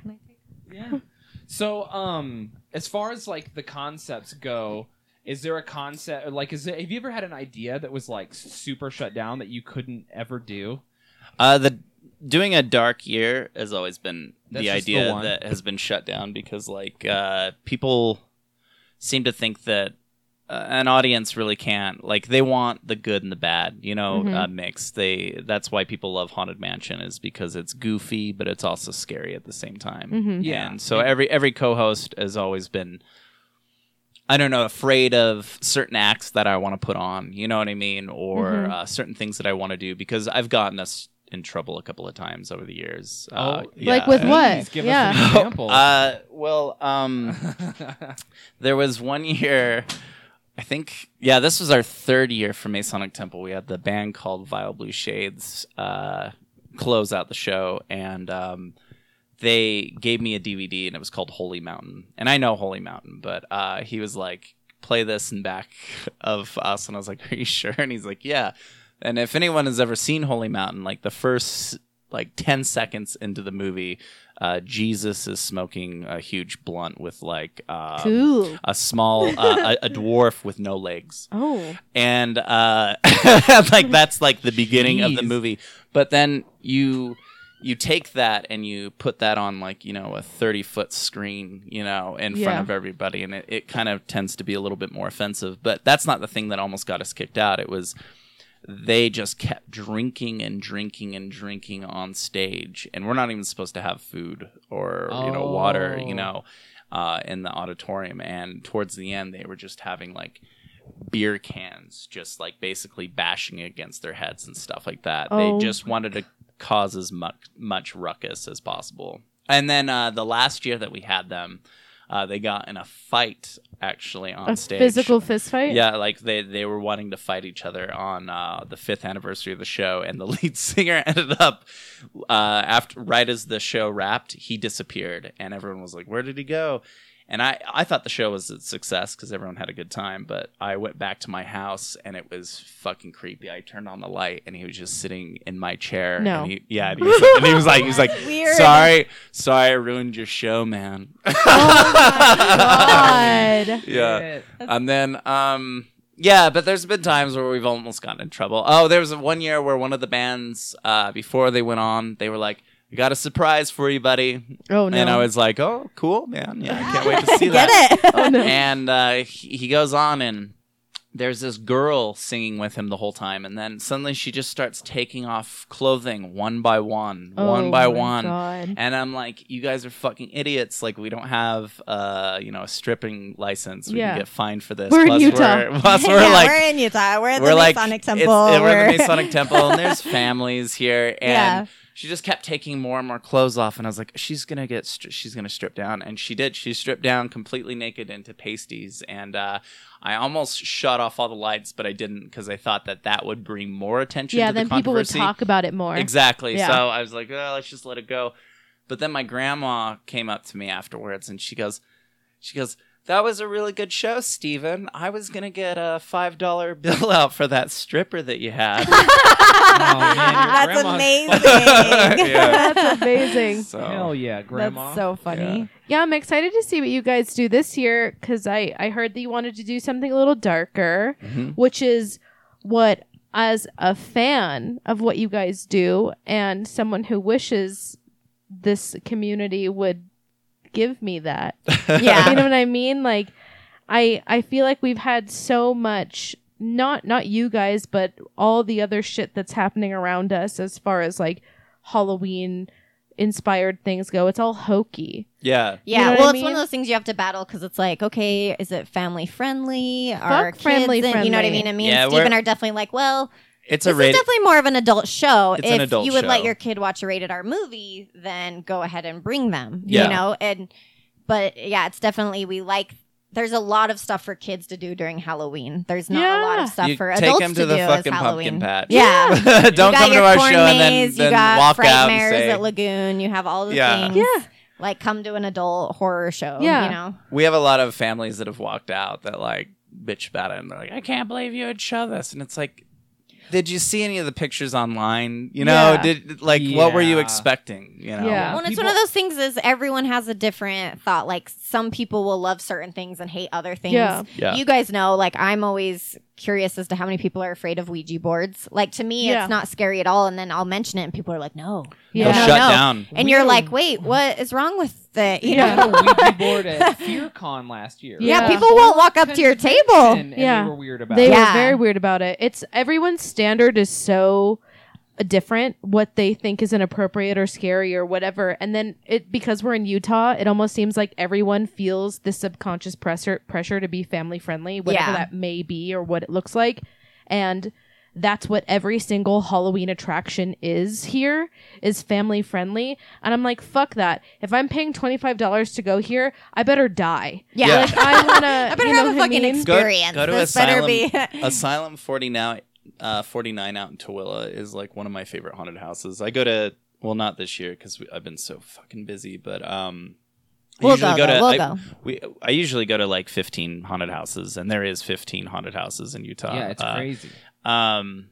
yeah. So, um, as far as like the concepts go, is there a concept or, like is there, have you ever had an idea that was like super shut down that you couldn't ever do? uh, the doing a dark year has always been That's the just the idea one. that has been shut down because like uh, people seem to think that an audience really can't like they want the good and the bad you know Mhm. uh, mix they that's why people love haunted mansion is because it's goofy but it's also scary at the same time Mhm. Yeah. and so every every co-host has always been i don't know afraid of certain acts that i want to put on you know what i mean or Mhm. uh, certain things that i want to do because i've gotten us in trouble a couple of times over the years uh, Oh, Like with what? Please give Yeah. us an example. uh, well um there was one year I think yeah, this was our third year for Masonic Temple. We had the band called Vile Blue Shades uh, close out the show, and um, they gave me a DVD, and it was called Holy Mountain. And I know Holy Mountain, but uh, he was like, "Play this in back of us," and I was like, "Are you sure?" And he's like, "Yeah." And if anyone has ever seen Holy Mountain, like the first like 10 seconds into the movie, uh, Jesus is smoking a huge blunt with like uh, Cool. a small uh, a, a dwarf with no legs. Oh. and uh like that's like the beginning of the movie. But then you you take that and you put that on like you know a 30 foot screen you know in front of everybody. And it, it kind of tends to be a little bit more offensive. But that's not the thing that almost got us kicked out. It was they just kept drinking and drinking and drinking on stage and we're not even supposed to have food or you know water Oh. you know uh, in the auditorium and towards the end they were just having like beer cans just like basically bashing against their heads and stuff like that Oh. they just wanted to cause as much much ruckus as possible and then uh, the last year that we had them uh, they got in a fight actually on A stage physical fist fight? yeah, like they they were wanting to fight each other on uh, the fifth anniversary of the show, and the lead singer ended up uh, after right as the show wrapped, he disappeared, and everyone was like, "Where did he go?" And I I thought the show was a success because everyone had a good time, but I went back to my house and it was fucking creepy. I turned on the light and he was just sitting in my chair. No. and he, yeah, and he, was, and he was like, he was like, Weird. sorry, sorry, I ruined your show, man. God. yeah. And then, um, yeah, but there's been times where we've almost gotten in trouble. Oh, there was one year where one of the bands, uh, before they went on, they were like, "We got a surprise for you, buddy." Oh no. And I was like, "Oh, cool, man! Yeah, I can't wait to see Get that." it? oh no. And uh, he, he goes on, and there's this girl singing with him the whole time, and then suddenly she just starts taking off clothing one by one, one Oh by my one. God. And I'm like, you guys are fucking idiots. Like, we don't have, uh, you know, a stripping license. We Yeah. can get fined for this. We're in Plus Utah. We're, plus, we're yeah, like, we're in Utah. We're at we're the like, Masonic it's- Temple. yeah, we're at We're- the Masonic Temple, and there's families here, and Yeah. She just kept taking more and more clothes off, and I was like, she's gonna get, stri- she's gonna strip down, and she did. She stripped down completely naked into pasties, and uh, I almost shut off all the lights, but I didn't because I thought that that would bring more attention. yeah, to the then people would talk about it more. Exactly. Yeah. So I was like, oh, let's just let it go. But then my grandma came up to me afterwards and she goes, she goes, that was a really good show, Steven. I was gonna get a five dollar bill out for that stripper that you had. Oh, man, That's amazing. Yeah. That's amazing. So Hell yeah, grandma. That's so funny. Yeah, I'm excited to see what you guys do this year because I, I heard that you wanted to do something a little darker, Mhm. which is what, as a fan of what you guys do and someone who wishes this community would give me that. Yeah. you know what I mean? Like, I I feel like we've had so much not not you guys, but all the other shit that's happening around us as far as like Halloween inspired things go. It's all hokey. yeah. Yeah, know well, I it's one of those things you have to battle because it's like, okay, is it family friendly? Are Fuck family kids in- You know what I mean? I mean, Yeah, Steven we're- are definitely like, well, It's this a rated. is definitely more of an adult show. It's if an adult you would let your kid watch a rated R movie, then go ahead and bring them. Yeah. You know, and but yeah, it's definitely we like. There's a lot of stuff for kids to do during Halloween. There's not a lot of stuff You for take adults them to to, the do fucking as pumpkin Halloween. patch. Yeah. Don't come to our show and then, then you got walk out and say, at Lagoon. You have all the Yeah. things. Yeah. Like come to an adult horror show. Yeah. You know. we have a lot of families that have walked out that like bitch about it and they're like i can't believe you would show this and it's like did you see any of the pictures online you know Yeah. did like what were you Yeah. expecting you know Yeah. Well, and it's People- one of those things is everyone has a different thought. Like some people will love certain things and hate other things. Yeah. Yeah. You guys know, like I'm always curious as to how many people are afraid of Ouija boards. Like to me, Yeah. it's not scary at all. And then I'll mention it and people are like, no. Yeah. No, shut no. down And We you're like, wait, what is wrong with the, you We Yeah. had know? a Ouija board at FearCon last year. Yeah. Yeah, people won't walk up to your table. And, and Yeah. they were weird about They it. were Yeah. very weird about it. It's everyone's standard is so different what they think is inappropriate or scary or whatever and then it because we're in Utah it almost seems like everyone feels this subconscious pressure pressure to be family friendly whatever Yeah. that may be or what it looks like and that's what every single Halloween attraction is here is family friendly and I'm like fuck that if I'm paying $25 to go here I better die Yeah. Yeah. like I want to I better you know have a what I fucking mean? Go- experience. go to this better Asylum- be. asylum 40 now uh 49 out in tooele is like one of my favorite haunted houses i go to well not this year because i've been so fucking busy but um I We'll usually go, go, to. We'll I, go. we I usually go to like 15 haunted houses and there is 15 haunted houses in Utah. Yeah, it's Uh, crazy. Um,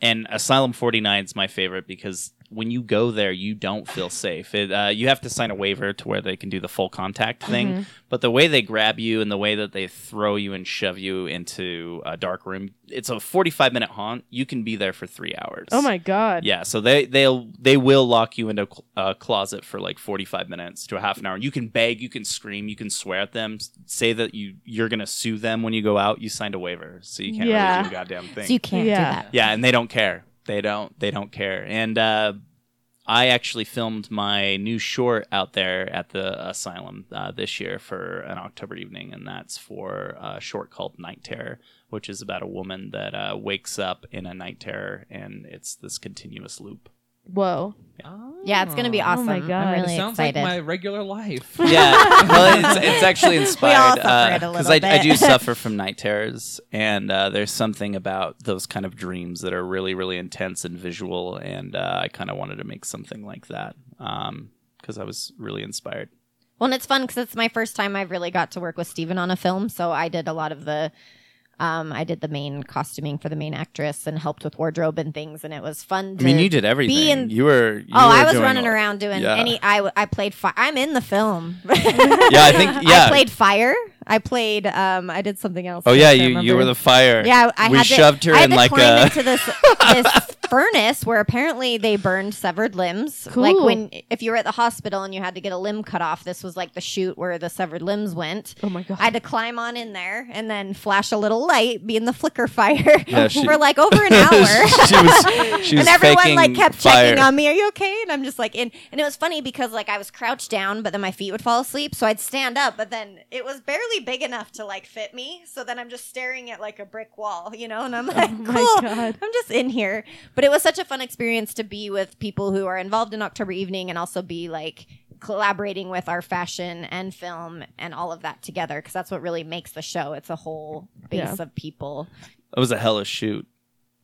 and Asylum 49 is my favorite because when you go there, you don't feel safe. It, uh, you have to sign a waiver to where they can do the full contact thing. Mm-hmm. But the way they grab you and the way that they throw you and shove you into a dark room, it's a 45 minute haunt. You can be there for three hours. Oh my god. Yeah, so they they'll they will lock you into a closet for like 45 minutes to a half an hour. You can beg, you can scream, you can swear at them, say that you you're going to sue them when you go out. You signed a waiver, so you can't Yeah. really do a goddamn thing. So you can't Yeah. do that. yeah, and they don't care. They don't they don't care. And uh I actually filmed my new short out there at the asylum uh, this year for an October evening, and that's for a short called Night Terror, which is about a woman that uh, wakes up in a night terror, and it's this continuous loop. Whoa. Yeah, it's gonna be awesome. my God. I'm It sounds excited. like my regular life. Yeah, well, it's, it's actually inspired suffer it a because little I, I do suffer from night terrors, and uh, there's something about those kind of dreams that are really, really intense and visual, and uh, I kind of wanted to make something like that because I was really inspired. Well, and it's fun because it's my first time I've really got to work with Steven on a film. So I did a lot of the, um, I did the main costuming for the main actress and helped with wardrobe and things, and it was fun. To I mean, you did everything. In, you were. You oh, were I was running a- around doing Yeah. any. I I played. Fi- I'm in the film. Yeah, I think. Yeah. I played fire. I played. Um, I did something else. oh yeah, you you were the fire. Yeah, I we had to, shoved her I had in to like climb a. into this this furnace where apparently they burned severed limbs. Like when if you were at the hospital and you had to get a limb cut off, this was like the chute where the severed limbs went. Oh my god. I had to climb on in there and then flash a little light, be in the flicker fire Yeah, she- for like over an hour. she was. She was and everyone like kept fire. checking on me. Are you okay? And I'm just like in. And it was funny because like I was crouched down, but then my feet would fall asleep, so I'd stand up, but then it was barely big enough to like fit me. So then I'm just staring at like a brick wall, you know. And I'm like, Oh my cool. God. I'm just in here. But it was such a fun experience to be with people who are involved in October Evening and also be like collaborating with our fashion and film and all of that together because that's what really makes the show. It's a whole base Yeah. of people. It was a hellish shoot.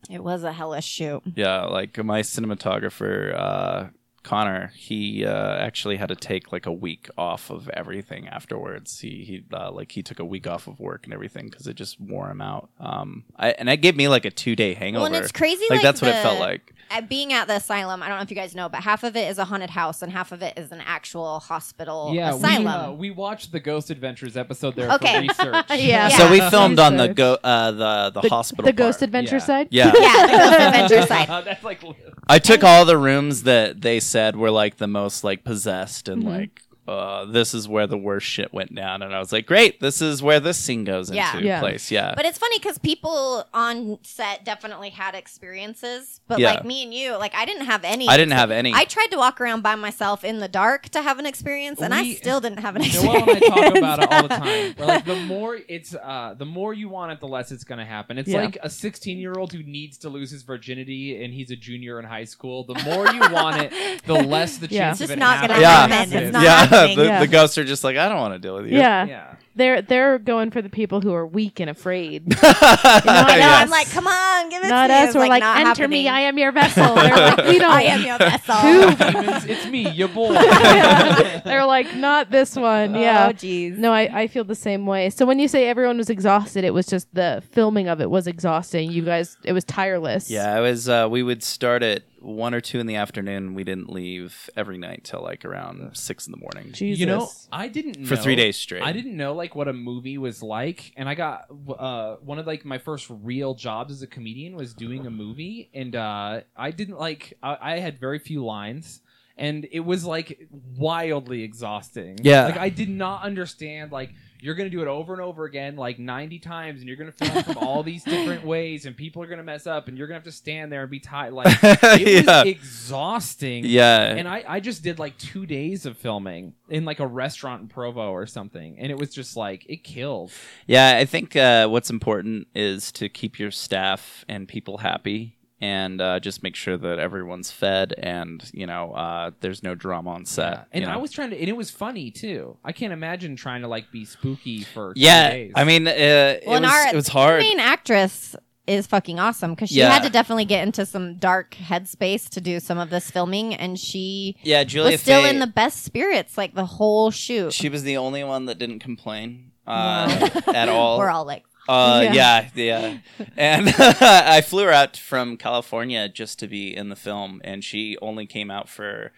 It was a hellish shoot. Yeah, like my cinematographer, uh, Connor, he uh, actually had to take like a week off of everything afterwards. He he uh, like he took a week off of work and everything because it just wore him out. Um, I, and that gave me like a two day hangover. Well, and it's crazy. Like, Like, that's what it felt like. at being at the asylum, I don't know if you guys know, but half of it is a haunted house and half of it is an actual hospital Yeah, we, asylum. uh, we watched the Ghost Adventures episode there Okay. for research. Yeah. So we Yeah. filmed on the Research. go uh, the the, the, hospital. the ghost adventure Yeah. side. Yeah. yeah, the Ghost Adventure side. Uh, that's like I took all the rooms that they said were like the most like possessed and Mm-hmm. like uh, this is where the worst shit went down, and I was like, great, this is where this scene goes Yeah. into Yeah. place. Yeah, But it's funny because people on set definitely had experiences, but Yeah. like me and you, like I didn't have any. I didn't have any. I tried to walk around by myself in the dark to have an experience, and I still didn't have an Noelle experience. and I talk about it all the time. We're like the more it's uh the more you want it, the less it's gonna happen. It's Yeah. like a 16 year old who needs to lose his virginity and he's a junior in high school. The more you want it, the less the Yeah. chance It's of just it not gonna Yeah. happen. It's not yeah, happening. the, Yeah. the ghosts are just like, I don't want to deal with you. Yeah. Yeah. They're they're going for the people who are weak and afraid. I know. Yes. I'm like, come on, give it Not to me. us. It's We're like, not enter happening. me. I am your vessel. They're like, we don't. I am your vessel. Demons, it's me, your boy. They're like, not this one. Yeah. Oh, jeez. No, I, I feel the same way. So when you say everyone was exhausted, it was just the filming of it was exhausting. You guys, it was tireless. Yeah, it was. Uh, we would start at one or two in the afternoon. We didn't leave every night till like around six in the morning. Jesus. You know, I didn't know For know- three days straight. I didn't know like what a movie was like, and I got uh, one of like my first real jobs as a comedian was doing a movie, and uh, I didn't like I, I had very few lines. And it was like wildly exhausting. Yeah. like I did not understand. Like you're gonna do it over and over again, like 90 times, and you're gonna film from all these different ways, and people are gonna mess up, and you're gonna have to stand there and be tired. Like it Yeah. was exhausting. Yeah, And I, I just did like two days of filming in like a restaurant in Provo or something. And it was just like, it killed. Yeah, I think uh, what's important is to keep your staff and people happy, and uh, just make sure that everyone's fed, and you know, uh, there's no drama on set. And you know? I was trying to, and it was funny too. I can't imagine trying to like be spooky for yeah, days. I mean, uh, it, Well, and was, our it was hard. main actress is fucking awesome because she Yeah. had to definitely get into some dark headspace to do some of this filming, and she yeah, Julia was still Faye- in the best spirits like the whole shoot. She was the only one that didn't complain uh, at all. We're all like, Uh, Yeah. yeah, yeah. And I flew her out from California just to be in the film, and she only came out for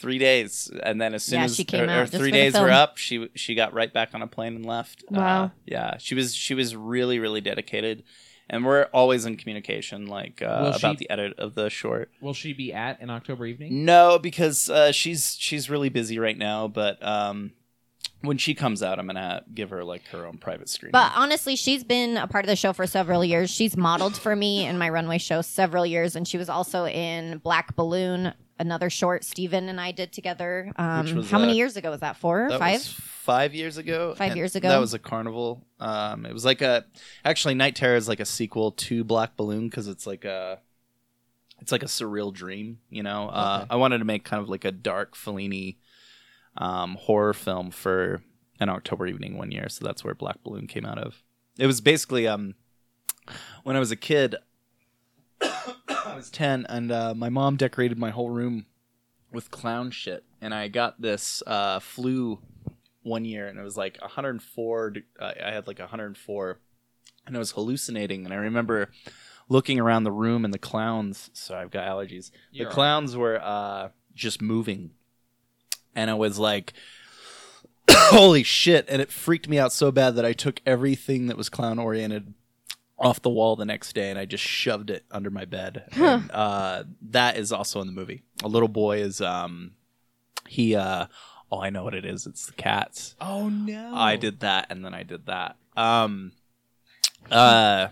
three days. And then as soon Yeah, as she came her- out her just three days were up, she she got right back on a plane and left. Wow. Uh, yeah, she was she was really really dedicated, and we're always in communication, like uh, about she- the edit of the short. Will she be at an October evening? No, because uh, she's she's really busy right now, but. um when she comes out, I'm gonna give her like her own private screen. But honestly, she's been a part of the show for several years. She's modeled for me in my runway show several years, and she was also in Black Balloon, another short Steven and I did together. Um, how many uh, years ago was that? Four or That five? was five years ago. Five years ago? That was a carnival. Um, it was like a actually Night Terror is like a sequel to Black Balloon because it's like a it's like a surreal dream. You know, uh, I wanted to make kind of like a dark Fellini um, horror film for an October evening one year, so that's where Black Balloon came out of. It was basically um, when I was a kid. I was ten, and uh, my mom decorated my whole room with clown shit, and I got this uh, flu one year, and it was like 104. Uh, I had like 104, and I was hallucinating, and I remember looking around the room, and the clowns. So I've got allergies. You're the clowns were uh, just moving, and I was like. Holy shit! And it freaked me out so bad that I took everything that was clown oriented off the wall the next day and I just shoved it under my bed. And, uh, that is also in the movie. A little boy is um he uh oh I know what it is. It's the cats. Oh no! I did that and then I did that. Um uh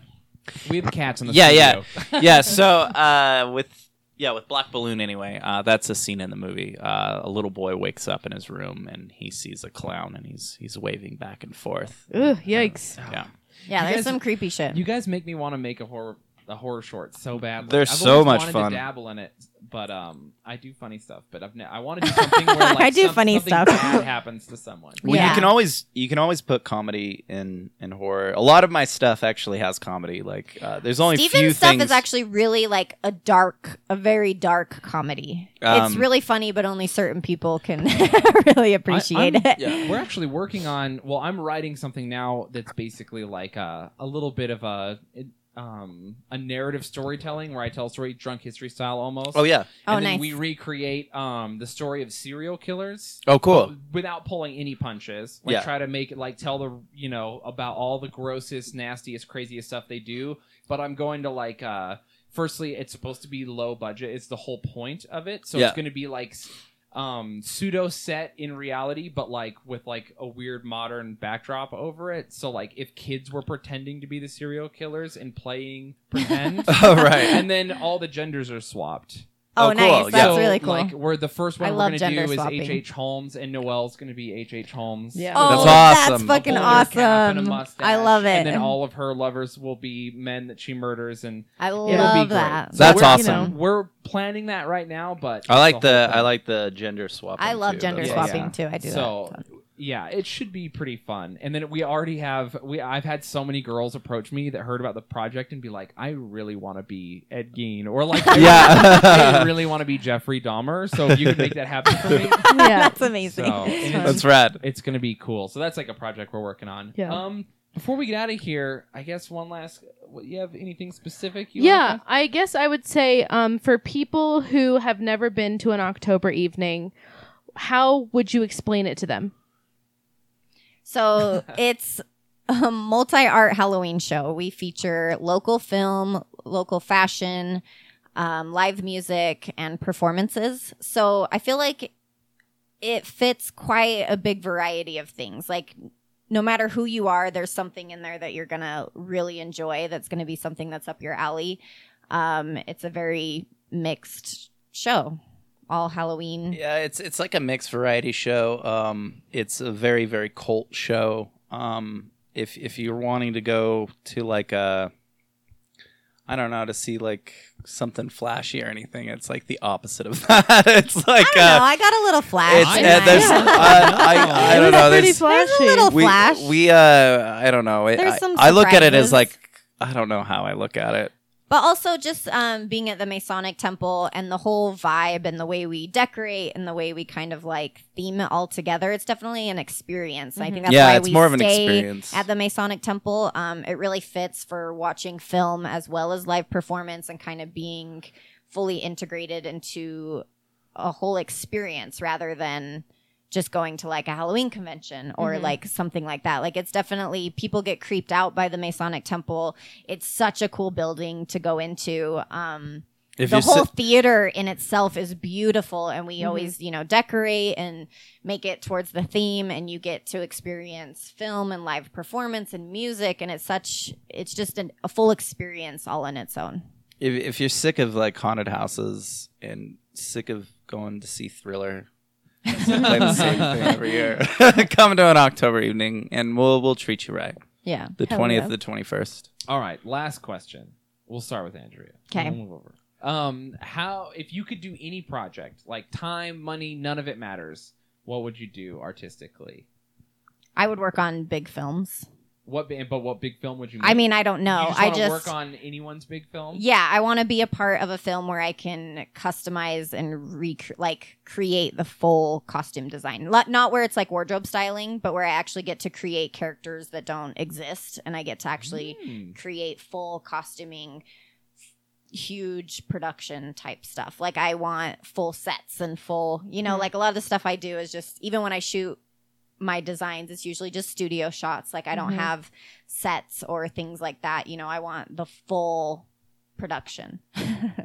We have cats in the yeah, yeah. yeah, so uh with yeah, with Black Balloon anyway, uh that's a scene in the movie. Uh a little boy wakes up in his room and he sees a clown and he's he's waving back and forth. Ugh, yikes. Yeah. yeah, You there's guys- some creepy shit. You guys make me want to make a horror a horror short so badly. They're I've so much wanted fun. To dabble in it, but um, I do funny stuff. But I've ne- I want to do something where like I do some- funny something stuff. bad happens to someone. Well, Yeah. you can always you can always put comedy in in horror. A lot of my stuff actually has comedy. Like uh, there's only few Steven's stuff things. is actually really like a dark, a very dark comedy. it's Um, really funny, but only certain people can really appreciate I, I'm- it. Yeah. We're actually working on. Well, I'm writing something now that's basically like a a little bit of a. it- um, a narrative storytelling where I tell a story drunk history style almost. oh yeah. Oh, then nice. we recreate um the story of serial killers. Oh cool. without pulling any punches. Like Yeah. try to make it like tell the you know about all the grossest, nastiest, craziest stuff they do. But I'm going to like uh firstly it's supposed to be low budget. It's the whole point of it. So Yeah. it's going to be like s- um pseudo set in reality but like with like a weird modern backdrop over it so like if kids were pretending to be the serial killers and playing pretend oh right. and then all the genders are swapped oh, Oh, cool. nice. That's so, really cool. Like, we're the first one I we're gonna do is swapping. H. H. Holmes, and Noelle's gonna be H. H. Holmes. Yeah. oh, That's awesome. that's fucking A bowler cap and a awesome. mustache, I love it. And then all of her lovers will be men that she murders, and I it'll be love great. that. So That's we're- you awesome. know, we're planning that right now, but I like it's the I like the gender swap. I love gender Yeah, swapping yeah. too. I do so that. Yeah, it should be pretty fun. And then we already have we I've had so many girls approach me that heard about the project and be like, I really want to be Ed Gein or like I Yeah. I really want to be Jeffrey Dahmer. So if you could make that happen for me, Yeah. That's amazing. So, and That's rad. it's gonna be cool. So that's like a project we're working on. Yeah. Um, before we get out of here, I guess one last. What, you have anything specific? You yeah, wanna- I guess I would say um, for people who have never been to an October evening, how would you explain it to them? So it's a multi art Halloween show. We feature local film, local fashion, um, live music, and performances. So I feel like it fits quite a big variety of things. Like, no matter who you are, there's something in there that you're going to really enjoy that's going to be something that's up your alley. Um, it's a very mixed show, all Halloween. Yeah, it's it's like a mixed variety show. Um, it's a very very cult show. Um, if if you're wanting to go to like a, I don't know, to see like something flashy or anything, it's like the opposite of that. it's like I don't know. uh, I got a little flash. it's uh, there's uh, I, I It don't know. pretty There's flashy. There's a little we flash. we uh I don't know. There's I, some I look at it as like I don't know how I look at it. But also just um, being at the Masonic Temple and the whole vibe and the way we decorate and the way we kind of like theme it all together. It's definitely an experience. I think that's Yeah, why it's we more of an experience. at the Masonic Temple. Um, it really fits for watching film as well as live performance and kind of being fully integrated into a whole experience rather than just going to like a Halloween convention or Mhm. like something like that. Like it's definitely people get creeped out by the Masonic Temple. It's such a cool building to go into. Um If the whole sit, theater in itself is beautiful and we Mhm. always, you know, decorate and make it towards the theme and you get to experience film and live performance and music and it's such it's just an, a full experience all on its own. if, if you're sick of like haunted houses and sick of going to see Thriller, play the same thing every year. Come to an October evening, and we'll we'll treat you right. Yeah. The Hell twentieth, yeah. the twenty first. All right, last question. We'll start with Andrea. 'Kay. We'll move over. Um, how if you could do any project, like time, money, none of it matters, what would you do artistically? I would work on big films. What but what big film would you make? I mean, I don't know. Just I just work on anyone's big film? Yeah, I want to be a part of a film where I can customize and rec- like create the full costume design. Not where it's like wardrobe styling, but where I actually get to create characters that don't exist and I get to actually Hmm. create full costuming huge production type stuff. Like I want full sets and full, you know, Mhm. like a lot of the stuff I do is just even when I shoot my designs it's usually just studio shots. Like I don't Mhm. have sets or things like that. You know, I want the full production.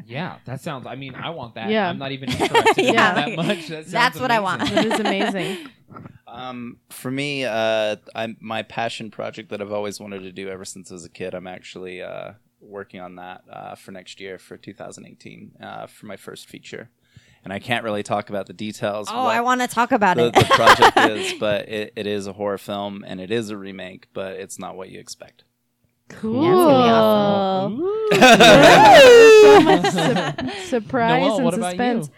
Yeah, that sounds. I mean, I want that. Yeah. I'm not even interested in Yeah, that like, much. That sounds that's what I want. amazing. It is amazing. Um, for me, uh, I'm my passion project that I've always wanted to do ever since I was a kid. I'm actually uh, working on that uh, for next year for 2018 uh, for my first feature, and I can't really talk about the details. Oh, I want to talk about the, it. the project is, but it, it is a horror film and it is a remake, but it's not what you expect. Cool. Yeah, it's so much su- surprise Noelle, and suspense.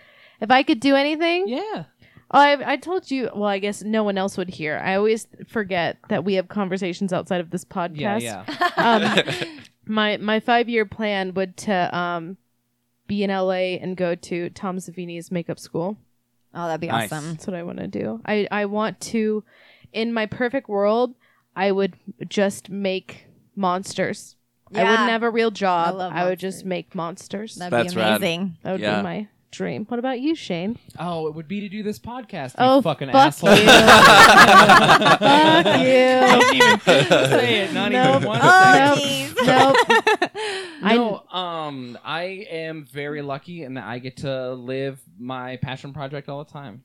If I could do anything, Yeah. Oh, I, I told you. Well, I guess no one else would hear. I always forget that we have conversations outside of this podcast. Yeah, yeah. Um, my my five year plan would to um, be in LA and go to Tom Savini's makeup school. oh, that'd be Nice. awesome. That's what I want to do. I I want to, in my perfect world, I would just make monsters. I Yeah. wouldn't have a real job. I I, love would just monsters. make monsters. That'd That's be rad. amazing. that would Yeah. be my dream. What about you, Shane? Oh, it would be to do this podcast. You Oh, fucking fuck asshole. you. Fuck you. Don't even say it. Not Nope. even one Oh, second. jeez. Nope. I- No, um, I am very lucky in that I get to live my passion project all the time.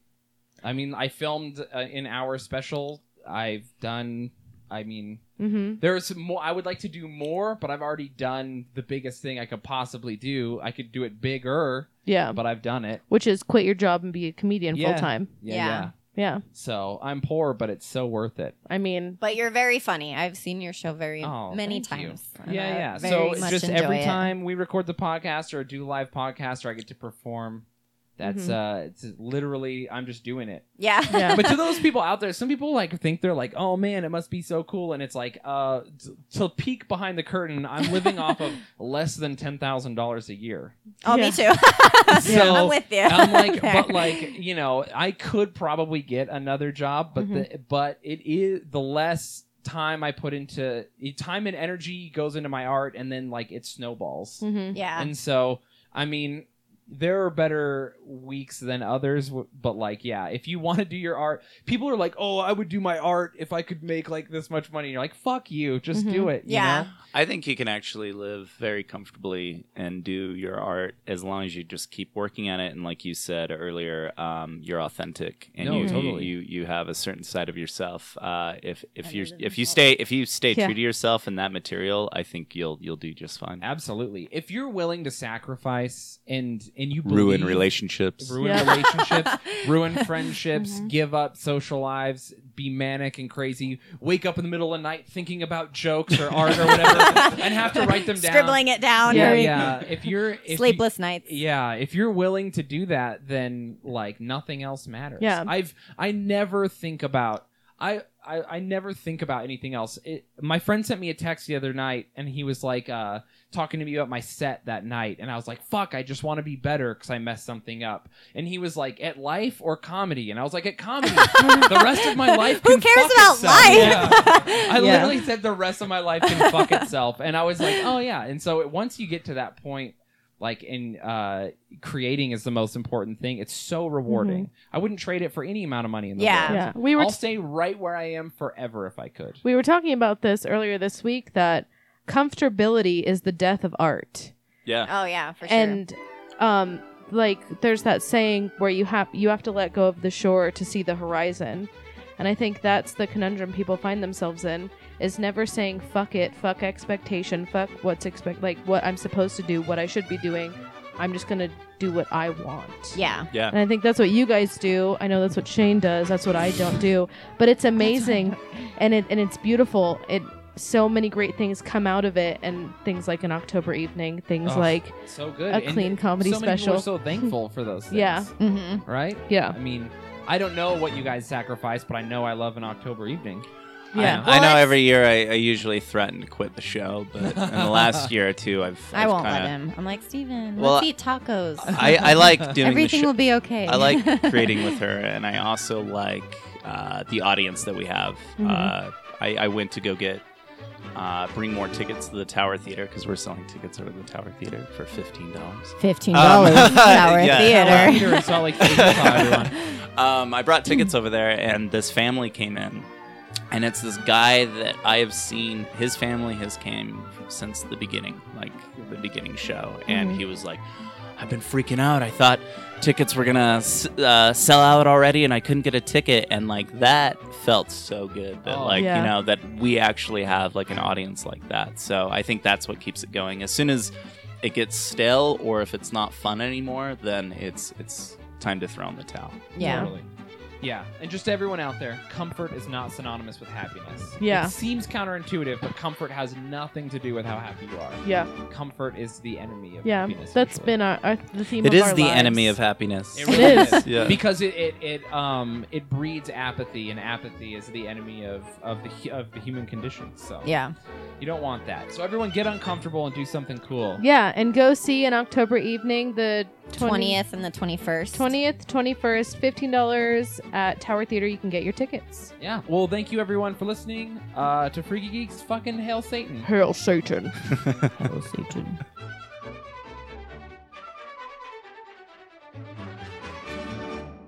I mean, I filmed uh, an hour special. I've done. I mean, hmm there's more. I would like to do more, but I've already done the biggest thing I could possibly do. I could do it bigger, Yeah. but I've done it. Which is quit your job and be a comedian Yeah. full time. Yeah, Yeah. yeah. Yeah. So I'm poor, but it's so worth it. I mean, But you're very funny. I've seen your show very Oh, many thank you. times. and Yeah, I yeah. very So much just enjoy every it. time we record the podcast or do live podcast or I get to perform, that's uh, it's literally I'm just doing it. Yeah. Yeah. But to those people out there, some people like think they're like, oh man, it must be so cool, and it's like, uh, t- to peek behind the curtain, I'm living off of less than ten thousand dollars a year. oh, Yeah. me too. So, I'm with you. I'm like, There. but like, you know, I could probably get another job, but the but it is the less time I put into time and energy goes into my art, and then like it snowballs. mhm. yeah. And so, I mean, there are better weeks than others, but like, yeah, if you want to do your art, people are like, oh, I would do my art if I could make like this much money. And you're like, fuck you, just Mhm. do it. you Yeah. know? I think you can actually live very comfortably and do your art as long as you just keep working at it. And like you said earlier, um, you're authentic and No, you, totally. you you have a certain side of yourself. Uh, if if you if you stay if you stay Yeah. true to yourself and that material, I think you'll you'll do just fine. Absolutely. If you're willing to sacrifice and and you Ruin relationships. ruin Yeah. relationships, ruin friendships, Mhm. give up social lives, be manic and crazy, wake up in the middle of the night thinking about jokes or art or whatever, and have to write them down. Scribbling it down. Yeah, Very- yeah. If you're if you- Sleepless nights. yeah, if you're willing to do that, then like nothing else matters. Yeah. I've I never think about I, I I never think about anything else. It, my friend sent me a text the other night, and he was like uh, talking to me about my set that night, and I was like, "Fuck, I just want to be better because I messed something up." And he was like, "At life or comedy?" And I was like, "At comedy." the rest of my life. Who can cares fuck about itself. life? Yeah. I Yeah. literally said the rest of my life can fuck itself, and I was like, "Oh yeah." And so once you get to that point, like in uh, creating is the most important thing. It's so rewarding. I wouldn't trade it for any amount of money in the Yeah. world. Yeah, we were I'll stay right where I am forever if I could. we were talking about this earlier this week that comfortability is the death of art. Yeah. Oh yeah, for sure. and um like there's that saying where you have you have to let go of the shore to see the horizon and i think that's the conundrum people find themselves in is never saying fuck it fuck expectation fuck what's expect like what i'm supposed to do what i should be doing i'm just gonna do what i want yeah. Yeah. and i think that's what you guys do i know that's what shane does that's what i don't do but it's amazing and it and it's beautiful it so many great things come out of it and things like an october evening things Ugh. like So good. A And clean comedy so many people are special. so thankful for those things. Yeah. Mm-hmm. Right? yeah I mean, I don't know what you guys sacrifice, but I know I love an October evening. Yeah. I, I know every year I, I usually threaten to quit the show, but in the last year or two, I've, I I've won't kinda, let him. I'm like Steven, Well, let's eat tacos. I, I like doing Everything the show. will be okay. I like creating with her, and I also like uh, the audience that we have. Mhm. Uh, I, I went to go get uh, bring more tickets to the Tower Theater because we're selling tickets over the Tower Theater for fifteen dollars. Fifteen dollars Um, Tower yeah. Theater. Peter in Salt Lake City, Utah, everyone. Um, I brought tickets over there, and this family came in, and it's this guy that I have seen. His family has came since the beginning, like the beginning show, and Mhm. he was like, "I've been freaking out. I thought tickets were gonna uh, sell out already, and I couldn't get a ticket." And like that felt so good that Oh. like Yeah. you know that we actually have like an audience like that. So I think that's what keeps it going. As soon as it gets stale, or if it's not fun anymore, then it's it's time to throw in the towel. Yeah. Totally. Yeah, and just to everyone out there, comfort is not synonymous with happiness. Yeah. It seems counterintuitive, but comfort has nothing to do with how happy you are. Yeah, Comfort is the enemy of happiness. yeah. happiness. That's usually. been our, our the theme. It of is our the lives. enemy of happiness. It It really is. is. Yeah. because it, it, it um it breeds apathy, and apathy is the enemy of of the of the human condition. So Yeah. you don't want that. So everyone, get uncomfortable and do something cool. Yeah, and go see an October evening, the 20th, Twentieth and the twenty first. 20th, 21st, fifteen dollars at Tower Theater. You can get your tickets. Yeah. Well, thank you everyone for listening uh, to Freaky Geeks. Fucking hail Satan. Hail Satan. Hail Satan.